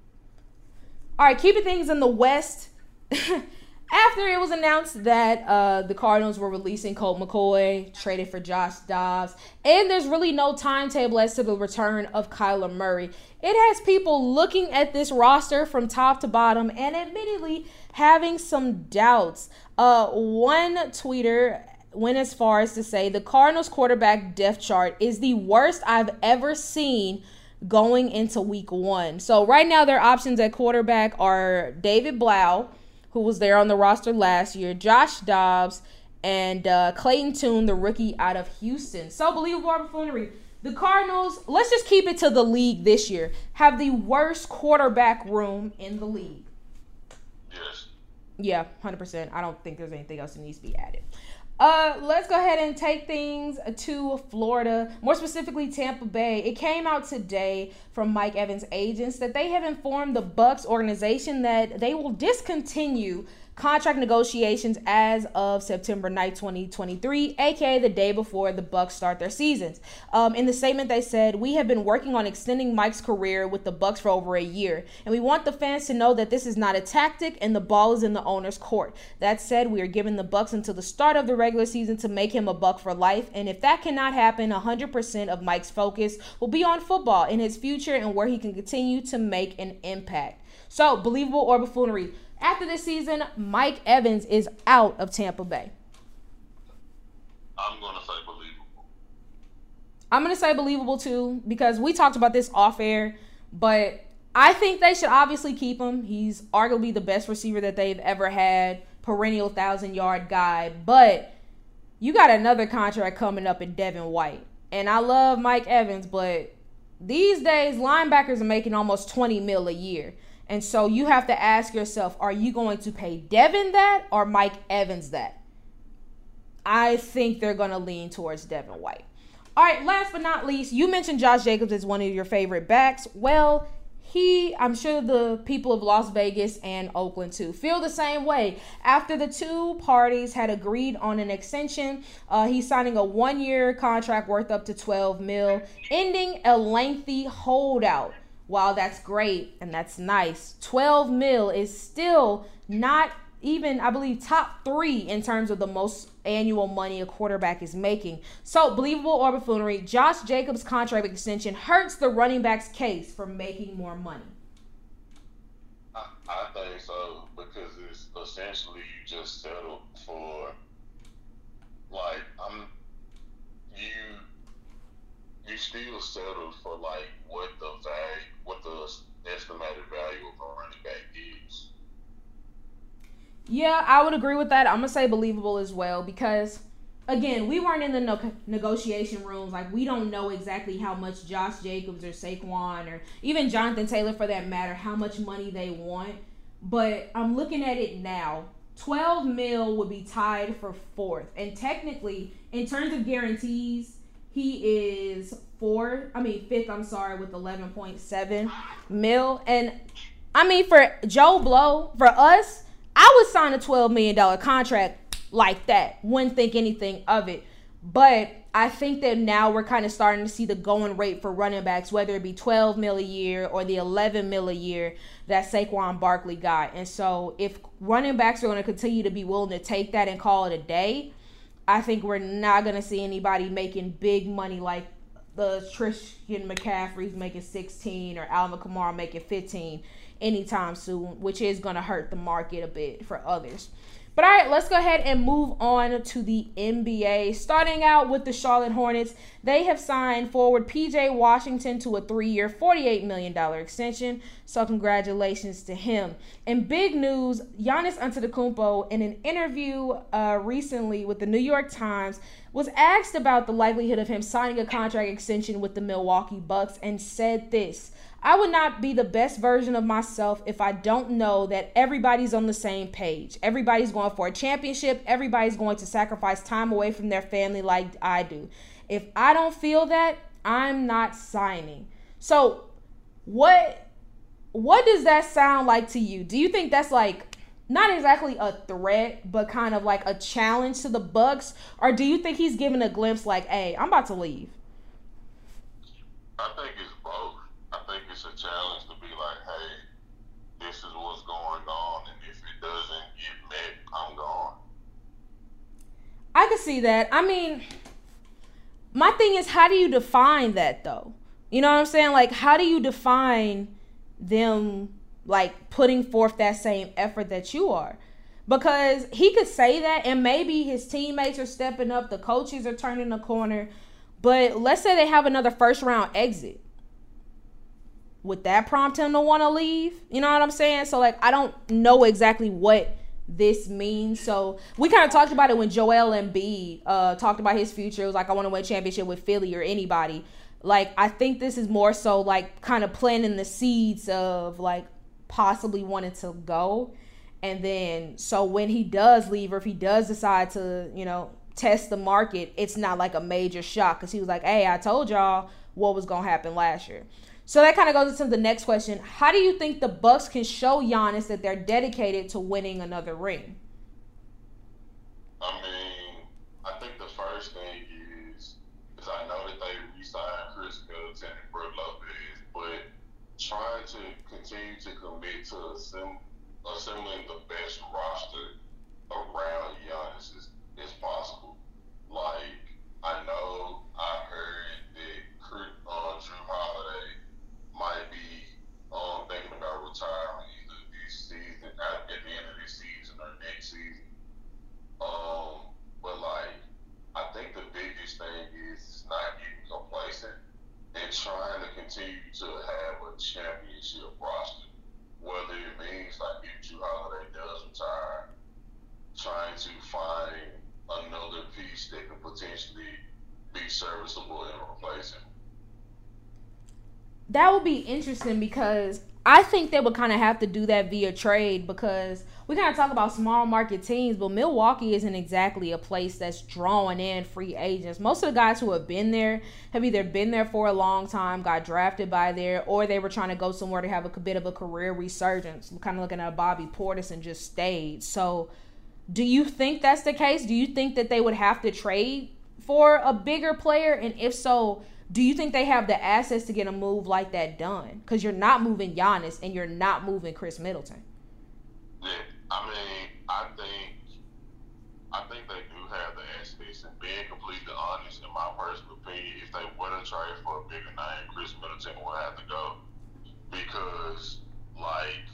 [SPEAKER 1] All right, keeping things in the West. after it was announced that uh, the Cardinals were releasing Colt McCoy, traded for Josh Dobbs, and there's really no timetable as to the return of Kyler Murray, it has people looking at this roster from top to bottom and admittedly having some doubts. Uh, one tweeter went as far as to say the Cardinals quarterback depth chart is the worst I've ever seen going into week one. So right now their options at quarterback are David Blough who was there on the roster last year, Josh Dobbs, and uh, Clayton Tune, the rookie out of Houston. So believable buffoonery. The Cardinals, let's just keep it to the league this year, have the worst quarterback room in the league.
[SPEAKER 2] Yes.
[SPEAKER 1] Yeah, 100%. I don't think there's anything else that needs to be added. Uh, let's go ahead and take things to Florida, more specifically Tampa Bay. It came out today from Mike Evans' agents that they have informed the Bucks organization that they will discontinue contract negotiations as of September 9, 2023, aka the day before the Bucks start their seasons. Um, in the statement, they said, "We have been working on extending Mike's career with the Bucks for over a year, and we want the fans to know that this is not a tactic, and the ball is in the owner's court. That said, we are giving the Bucks until the start of the regular season to make him a Buck for life, and if that cannot happen, 100% of Mike's focus will be on football in his future and where he can continue to make an impact." So, believable or buffoonery? After this season, Mike Evans is out of Tampa Bay.
[SPEAKER 2] I'm gonna say believable.
[SPEAKER 1] I'm gonna say believable too because we talked about this off air, but I think they should obviously keep him. He's arguably the best receiver that they've ever had, perennial thousand yard guy. But you got another contract coming up in Devin White, and I love Mike Evans, but these days linebackers are making almost 20 mil a year. And so you have to ask yourself, are you going to pay Devin that or Mike Evans that? I think they're going to lean towards Devin White. All right, last but not least, you mentioned Josh Jacobs as one of your favorite backs. Well, he, I'm sure the people of Las Vegas and Oakland too, feel the same way. After the two parties had agreed on an extension, uh, he's signing a one year contract worth up to 12 mil, ending a lengthy holdout while that's great and that's nice, 12 mil is still not even, I believe, top three in terms of the most annual money a quarterback is making. So, believable or buffoonery, Josh Jacobs' contract extension hurts the running back's case for making more money.
[SPEAKER 2] I, I think so because it's essentially you just settle for like I'm you you still settle for like what the value what the estimated value of a running back is.
[SPEAKER 1] Yeah, I would agree with that. I'm gonna say believable as well because again, we weren't in the no- negotiation rooms. Like we don't know exactly how much Josh Jacobs or Saquon or even Jonathan Taylor for that matter, how much money they want. But I'm looking at it now. 12 mil would be tied for fourth. And technically, in terms of guarantees, he is four, I mean fifth, I'm sorry, with 11.7 mil. And I mean for Joe Blow, for us, I would sign a 12 million dollar contract like that. Wouldn't think anything of it. But I think that now we're kind of starting to see the going rate for running backs, whether it be 12 mil a year or the 11 mil a year that Saquon Barkley got. And so if running backs are going to continue to be willing to take that and call it a day, I think we're not to see anybody making big money like the Christian McCaffrey's making 16 or Alvin Kamara making 15 anytime soon, which is to hurt the market a bit for others. But all right, let's go ahead and move on to the NBA. Starting out with the Charlotte Hornets, they have signed forward PJ Washington to a three year, $48 million extension. So, congratulations to him. And big news Giannis Antetokounmpo, in an interview uh, recently with the New York Times, was asked about the likelihood of him signing a contract extension with the Milwaukee Bucks and said this. I would not be the best version of myself if I don't know that everybody's on the same page. Everybody's going for a championship. Everybody's going to sacrifice time away from their family like I do. If I don't feel that, I'm not signing. So, what what does that sound like to you? Do you think that's like not exactly a threat, but kind of like a challenge to the Bucks, or do you think he's giving a glimpse like, "Hey, I'm about to leave"?
[SPEAKER 2] I think it's both think it's a challenge to be like, hey, this is what's going on, and if it doesn't get met I'm gone.
[SPEAKER 1] I can see that. I mean, my thing is, how do you define that though? You know what I'm saying? Like, how do you define them like putting forth that same effort that you are? Because he could say that, and maybe his teammates are stepping up, the coaches are turning the corner. But let's say they have another first round exit. Would that prompt him to want to leave? You know what I'm saying? So, like, I don't know exactly what this means. So we kind of talked about it when Joel Embiid uh, talked about his future. It was like I want to win championship with Philly or anybody. Like I think this is more so like kind of planting the seeds of like possibly wanting to go. And then so when he does leave or if he does decide to, you know, test the market, it's not like a major shock because he was like, Hey, I told y'all what was gonna happen last year. So that kind of goes into the next question. How do you think the Bucks can show Giannis that they're dedicated to winning another ring?
[SPEAKER 2] I mean, I think the first thing is is I know that they re-signed Khris Middleton and Brook Lopez, but trying to continue to commit to assemb- assembling the best roster around Giannis is, is possible. Like I know I heard that uh, Jrue Holiday might be um, thinking about retiring either this season, at, at the end of this season or next season. Um, but like, I think the biggest thing is not getting complacent and trying to continue to have a championship roster. Whether it means like if Jrue Holiday does retire, trying to find another piece that could potentially be serviceable and replace him
[SPEAKER 1] that would be interesting because I think they would kind of have to do that via trade because we kind of talk about small market teams, but Milwaukee isn't exactly a place that's drawing in free agents. Most of the guys who have been there have either been there for a long time, got drafted by there, or they were trying to go somewhere to have a bit of a career resurgence. Kind of looking at Bobby Portis and just stayed. So, do you think that's the case? Do you think that they would have to trade for a bigger player? And if so, do you think they have the assets to get a move like that done? Because you're not moving Giannis and you're not moving Khris Middleton.
[SPEAKER 2] Yeah, I mean, I think, I think they do have the assets. And being completely honest, in my personal opinion, if they were to trade for a bigger name, Khris Middleton would have to go because, like,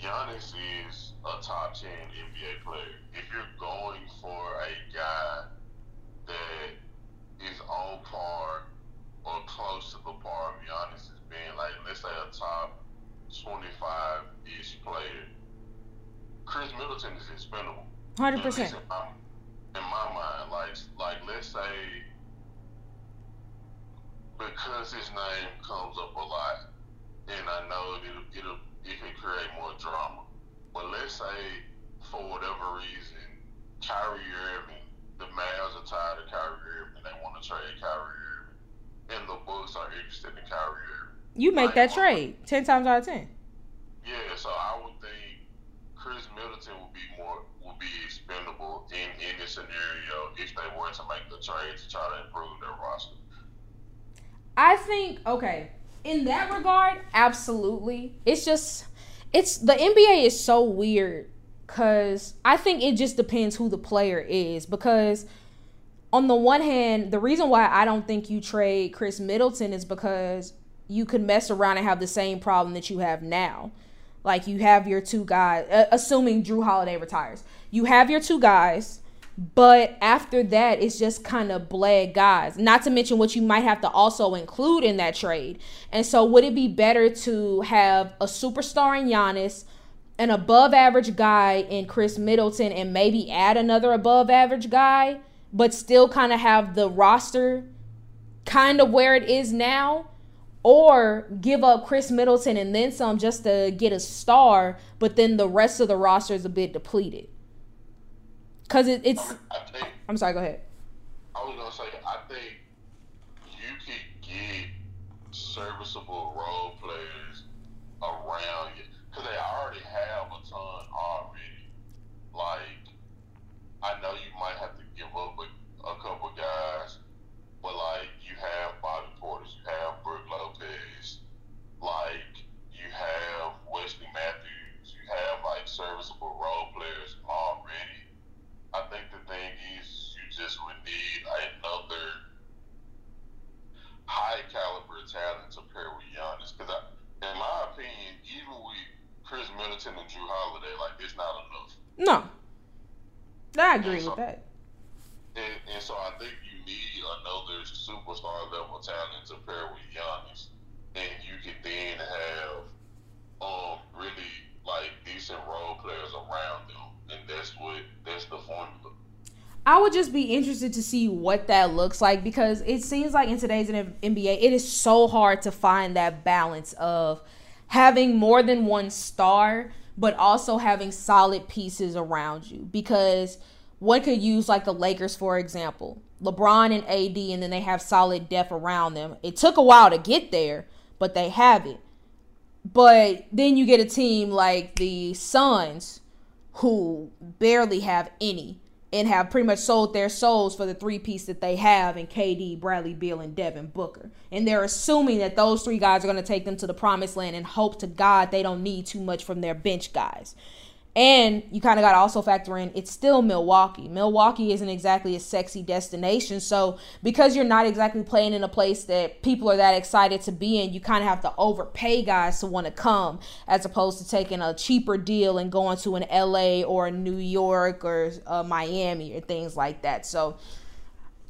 [SPEAKER 2] Giannis is a top ten NBA player. If you're going for a guy that is on par or close to the par of Giannis as being like, let's say a top 25 ish player. Khris Middleton is expendable.
[SPEAKER 1] 100%.
[SPEAKER 2] In my, in my mind, like, like let's say because his name comes up a lot, and I know it'll, it'll it can create more drama. But let's say for whatever reason, Kyrie Irving the Mavs are tired of Kyrie Irving. And they want to trade Kyrie Irving. And the Bucks are interested in Kyrie Irving.
[SPEAKER 1] You make that uh, trade ten times out of ten.
[SPEAKER 2] Yeah, so I would think Khris Middleton would be more would be expendable in in this scenario if they were to make the trade to try to improve their roster.
[SPEAKER 1] I think okay. In that regard, absolutely. It's just it's the NBA is so weird Cause I think it just depends who the player is. Because on the one hand, the reason why I don't think you trade Khris Middleton is because you could mess around and have the same problem that you have now. Like you have your two guys, uh, assuming Jrue Holiday retires, you have your two guys, but after that, it's just kind of bled guys. Not to mention what you might have to also include in that trade. And so, would it be better to have a superstar in Giannis? An above average guy in Khris Middleton and maybe add another above average guy, but still kind of have the roster kind of where it is now, or give up Khris Middleton and then some just to get a star, but then the rest of the roster is a bit depleted. Cause it, it's. Think, I'm sorry. Go ahead.
[SPEAKER 2] I was gonna say I think you could get serviceable role players around you because they already have a ton already. Like, I know you might have to give up a, a couple guys, but like you have Bobby Portis, you have Brook Lopez, like you have Wesley Matthews, you have like serviceable role players already. I think the thing is you talent to pair with Giannis. Because in my opinion, even with Khris Middleton and Jrue Holiday, like it's not enough.
[SPEAKER 1] No, I agree so, with that.
[SPEAKER 2] And, and so I think you need another superstar level talent to pair with Giannis, and you can then have um really like decent role players around them, and that's what that's the formula.
[SPEAKER 1] I would just be interested to see what that looks like because it seems like in today's NBA, it is so hard to find that balance of having more than one star, but also having solid pieces around you. Because one could use like the Lakers, for example LeBron and AD, and then they have solid depth around them. It took a while to get there, but they have it. But then you get a team like the Suns who barely have any and have pretty much sold their souls for the three piece that they have in KD, Bradley Beal, and Devin Booker. And they're assuming that those three guys are going to take them to the promised land and hope to God they don't need too much from their bench guys. And you kind of got to also factor in it's still Milwaukee. Milwaukee isn't exactly a sexy destination. So, because you're not exactly playing in a place that people are that excited to be in, you kind of have to overpay guys to want to come as opposed to taking a cheaper deal and going to an LA or New York or a Miami or things like that. So,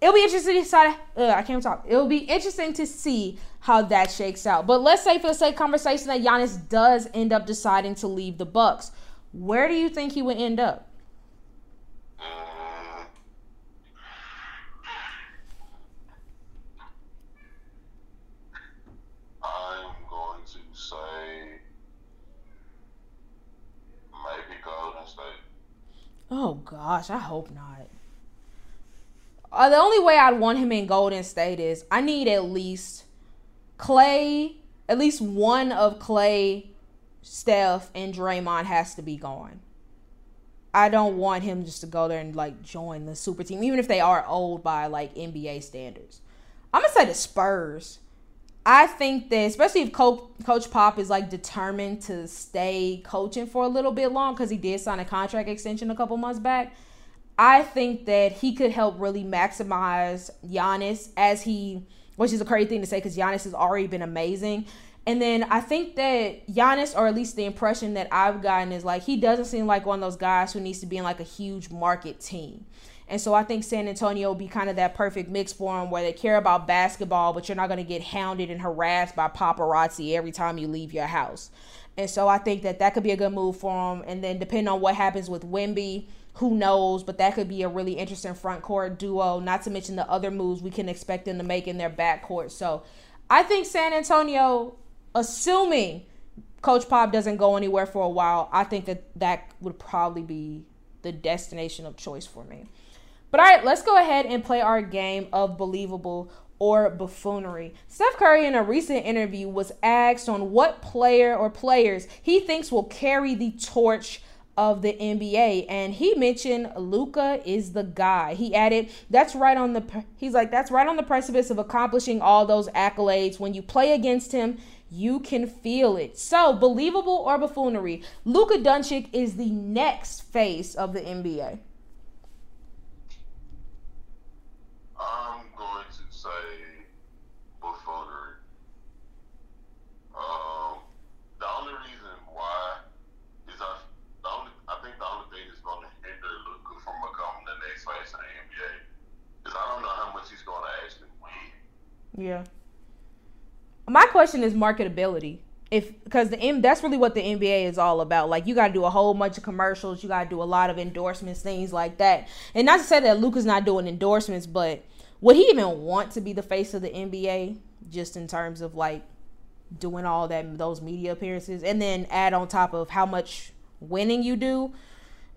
[SPEAKER 1] it'll be interesting to decide. Uh, I can't talk. It'll be interesting to see how that shakes out. But let's say, for the sake of conversation, that Giannis does end up deciding to leave the Bucks where do you think he would end up?
[SPEAKER 2] I'm going to say maybe Golden State.
[SPEAKER 1] Oh gosh, I hope not. Uh, the only way I'd want him in Golden State is I need at least Klay, at least one of Klay Steph and Draymond has to be gone. I don't want him just to go there and like join the super team, even if they are old by like NBA standards. I'm gonna say the Spurs. I think that especially if Coach, Pop is like determined to stay coaching for a little bit long because he did sign a contract extension a couple months back. I think that he could help really maximize Giannis as he, which is a crazy thing to say because Giannis has already been amazing. And then I think that Giannis, or at least the impression that I've gotten, is like he doesn't seem like one of those guys who needs to be in like a huge market team. And so I think San Antonio will be kind of that perfect mix for him where they care about basketball, but you're not going to get hounded and harassed by paparazzi every time you leave your house. And so I think that that could be a good move for him. And then depending on what happens with Wimby, who knows? But that could be a really interesting front court duo, not to mention the other moves we can expect them to make in their back court. So I think San Antonio assuming Coach Pop doesn't go anywhere for a while, I think that that would probably be the destination of choice for me. But all right, let's go ahead and play our game of believable or buffoonery. Steph Curry, in a recent interview, was asked on what player or players he thinks will carry the torch of the NBA and he mentioned Luka is the guy. He added, that's right on the he's like that's right on the precipice of accomplishing all those accolades when you play against him you can feel it. So, believable or buffoonery, Luka Doncic is the next face of the NBA.
[SPEAKER 2] I'm going to say buffoonery. Um, the only reason why is I, the only, I think the only thing that's going to hinder Luka from becoming the next face of the NBA is I don't know how much he's going to actually win.
[SPEAKER 1] Yeah my question is marketability if because the M that's really what the NBA is all about. Like you got to do a whole bunch of commercials, you got to do a lot of endorsements, things like that. And not to say that Luka's not doing endorsements, but would he even want to be the face of the NBA just in terms of like doing all that those media appearances and then add on top of how much winning you do?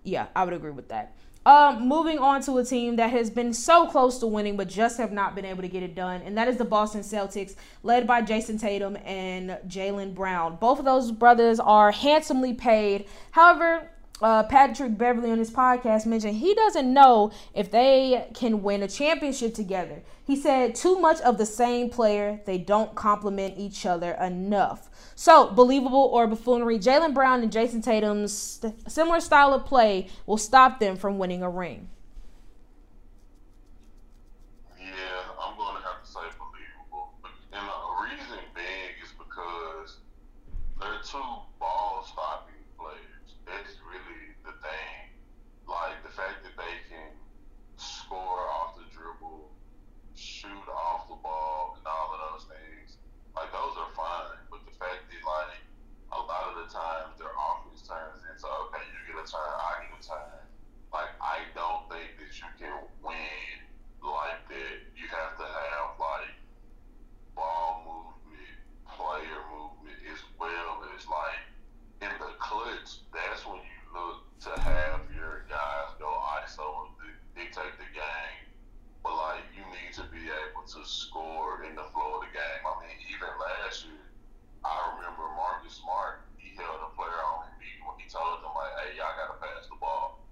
[SPEAKER 1] Yeah, I would agree with that. Um, moving on to a team that has been so close to winning but just have not been able to get it done, and that is the Boston Celtics, led by Jayson Tatum and Jaylen Brown. Both of those brothers are handsomely paid. However, uh, Patrick Beverley on his podcast mentioned he doesn't know if they can win a championship together. He said, too much of the same player, they don't complement each other enough. So, believable or buffoonery, Jaylen Brown and Jayson Tatum's similar style of play will stop them from winning a ring.
[SPEAKER 2] Yeah, I'm going to have to say believable. And the reason being two ball stopping players. That's really the thing. Like the fact that they can score off the dribble, shoot off the ball, and all of those things. Like those are fine. But the fact that like a lot of the times their offense turns into okay, you get a turn, I get a turn. Like I don't think that you can win like that. You have to have like ball movement, player movement, as well as like in the clutch. That's when you look to have your guys go ISO and dictate the game. But like you need to be able to score in the flow of the game. I mean, even last year, I remember Marcus Smart. He held a player on him when he told them like, "Hey, y'all gotta pass the ball."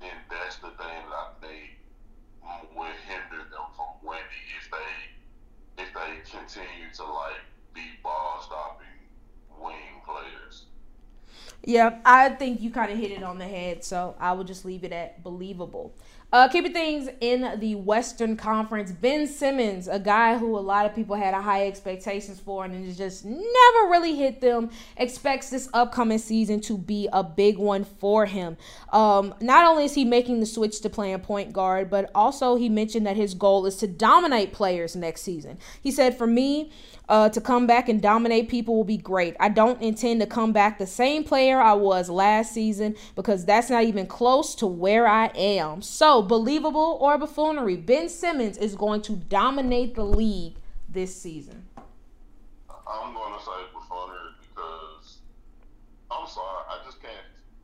[SPEAKER 2] And that's the thing that I think would hinder them from winning if they if they continue to like be ball stopping wing players.
[SPEAKER 1] Yeah, I think you kind of hit it on the head, so I will just leave it at believable. Uh, keeping things in the Western Conference, Ben Simmons, a guy who a lot of people had a high expectations for and it just never really hit them, expects this upcoming season to be a big one for him. Um, not only is he making the switch to playing point guard, but also he mentioned that his goal is to dominate players next season. He said, For me, uh, to come back and dominate people will be great. I don't intend to come back the same player I was last season because that's not even close to where I am. So, believable or buffoonery, Ben Simmons is going to dominate the league this season.
[SPEAKER 2] I'm going to say buffoonery because I'm sorry, I just can't.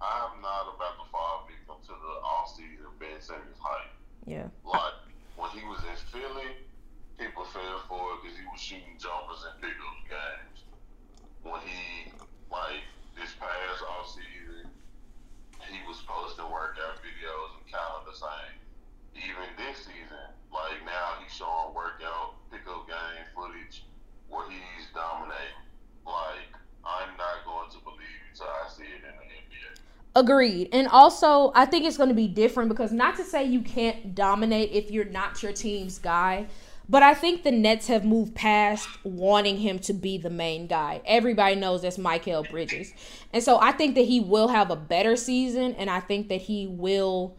[SPEAKER 2] I'm not about to fall victim to the off-season Ben Simmons hype.
[SPEAKER 1] Yeah.
[SPEAKER 2] Like when he was in Philly people fell for it because he was shooting jumpers in pickup games. When he, like, this past off season, he was posting workout videos and kind of the same. Even this season, like now he's showing workout pickup game footage where he's dominating. Like, I'm not going to believe until I see it in the NBA.
[SPEAKER 1] Agreed. And also, I think it's going to be different because not to say you can't dominate if you're not your team's guy, but I think the Nets have moved past wanting him to be the main guy. Everybody knows that's Mikal Bridges. And so I think that he will have a better season and I think that he will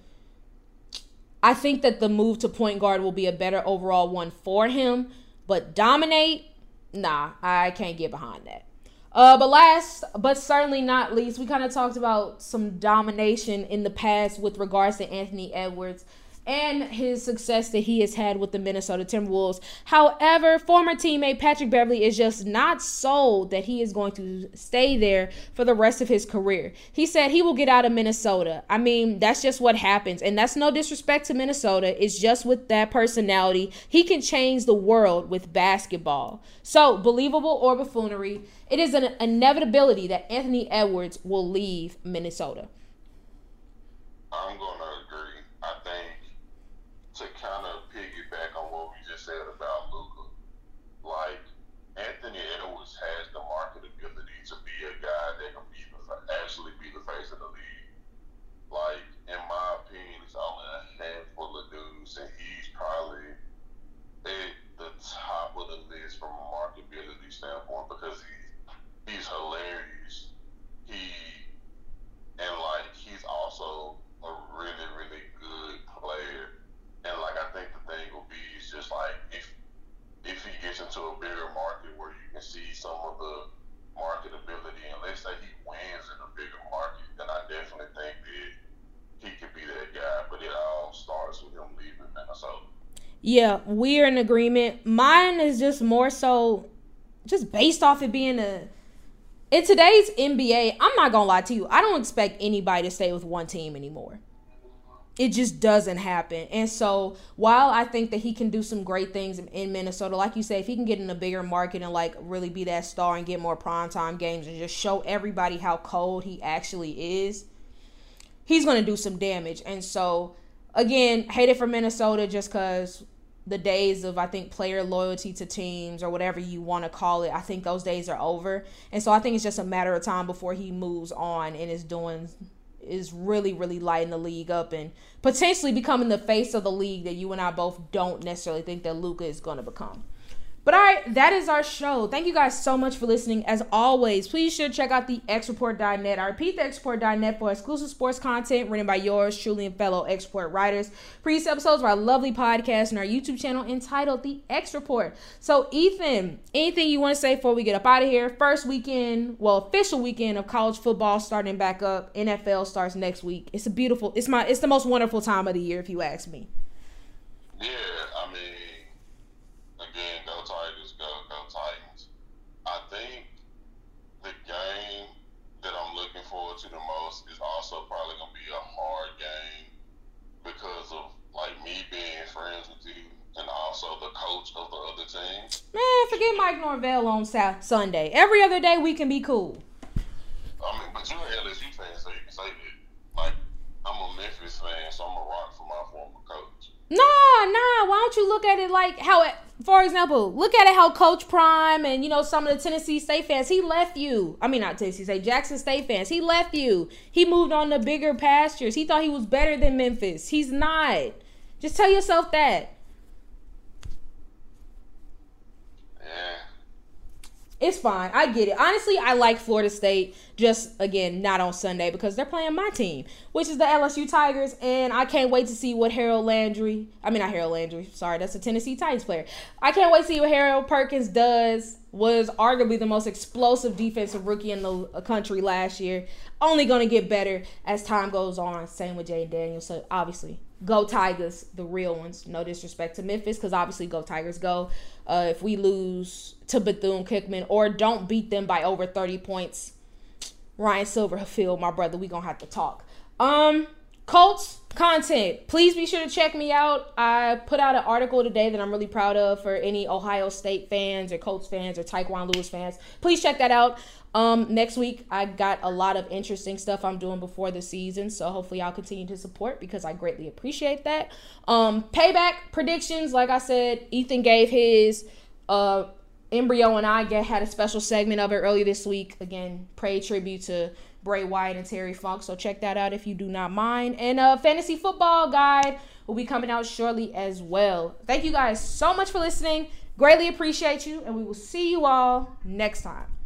[SPEAKER 1] I think that the move to point guard will be a better overall one for him, but dominate, nah, I can't get behind that. Uh, but last, but certainly not least, we kind of talked about some domination in the past with regards to Anthony Edwards and his success that he has had with the Minnesota Timberwolves. However, former teammate Patrick Beverley is just not sold that he is going to stay there for the rest of his career. He said he will get out of Minnesota. I mean, that's just what happens. And that's no disrespect to Minnesota. It's just with that personality. He can change the world with basketball. So, believable or buffoonery, it is an inevitability that Anthony Edwards will leave Minnesota.
[SPEAKER 2] I'm going to to kind of piggyback on what we just said about Luka, like Anthony Edwards has the marketability to be a guy that can be the, actually be the face of the league. Like in my opinion, it's only a handful of dudes, and he's probably at the top of the list from a marketability standpoint because he's he's hilarious. He and like he's also a really really good player and like I think the thing will be is just like if if he gets into a bigger market where you can see some of the marketability, and let's say he wins in a bigger market, then I definitely think that he could be that guy. But it all starts with him leaving Minnesota.
[SPEAKER 1] Yeah, we're in agreement. Mine is just more so just based off it being a in today's NBA, I'm not gonna lie to you. I don't expect anybody to stay with one team anymore it just doesn't happen. And so while I think that he can do some great things in Minnesota, like you say, if he can get in a bigger market and like really be that star and get more primetime games and just show everybody how cold he actually is, he's to do some damage. And so again, hate it for Minnesota just because the days of I think player loyalty to teams or whatever you want to call it, I think those days are over. And so I think it's just a matter of time before he moves on and is doing is really really lighting the league up and potentially becoming the face of the league that you and I both don't necessarily think that Luka is going to become. But all right, that is our show. Thank you guys so much for listening. As always, please should check out the xreport.net. I repeat, the xreport.net for exclusive sports content written by yours truly and fellow X Report writers. Previous episodes of our lovely podcast and our YouTube channel entitled The X Report. So, Ethan, anything you want to say before we get up out of here? First weekend, well, official weekend of college football starting back up. NFL starts next week. It's a beautiful, it's my, it's the most wonderful time of the year, if you ask me.
[SPEAKER 2] Yeah, I mean,
[SPEAKER 1] Norvell on South Sunday. Every other day we can be cool.
[SPEAKER 2] I mean, but you're an LSU fan, so you can say that. Like, I'm a Memphis fan, so I'm a rock for my former coach.
[SPEAKER 1] Nah, nah. Why don't you look at it like how, it, for example, look at it how Coach Prime and you know some of the Tennessee State fans. He left you. I mean, not Tennessee State, Jackson State fans. He left you. He moved on to bigger pastures. He thought he was better than Memphis. He's not. Just tell yourself that.
[SPEAKER 2] Yeah.
[SPEAKER 1] It's fine. I get it. Honestly, I like Florida State. Just again, not on Sunday because they're playing my team, which is the LSU Tigers, and I can't wait to see what Harold Landry. I mean, not Harold Landry. Sorry, that's a Tennessee Titans player. I can't wait to see what Harold Perkins does. Was arguably the most explosive defensive rookie in the country last year. Only going to get better as time goes on. Same with Jay Daniels. So obviously, go Tigers, the real ones. No disrespect to Memphis, because obviously go Tigers go. Uh, if we lose to Bethune Cookman or don't beat them by over 30 points, Ryan Silverfield, my brother, we gonna have to talk. Um, Colts content. Please be sure to check me out. I put out an article today that I'm really proud of for any Ohio State fans or Colts fans or Tyquan Lewis fans. Please check that out. Um, next week I got a lot of interesting stuff I'm doing before the season, so hopefully I'll continue to support because I greatly appreciate that. Um, payback predictions, like I said, Ethan gave his. Uh, Embryo and I get, had a special segment of it earlier this week. Again, pray tribute to Bray Wyatt and Terry Funk. So check that out if you do not mind. And a fantasy football guide will be coming out shortly as well. Thank you guys so much for listening. Greatly appreciate you, and we will see you all next time.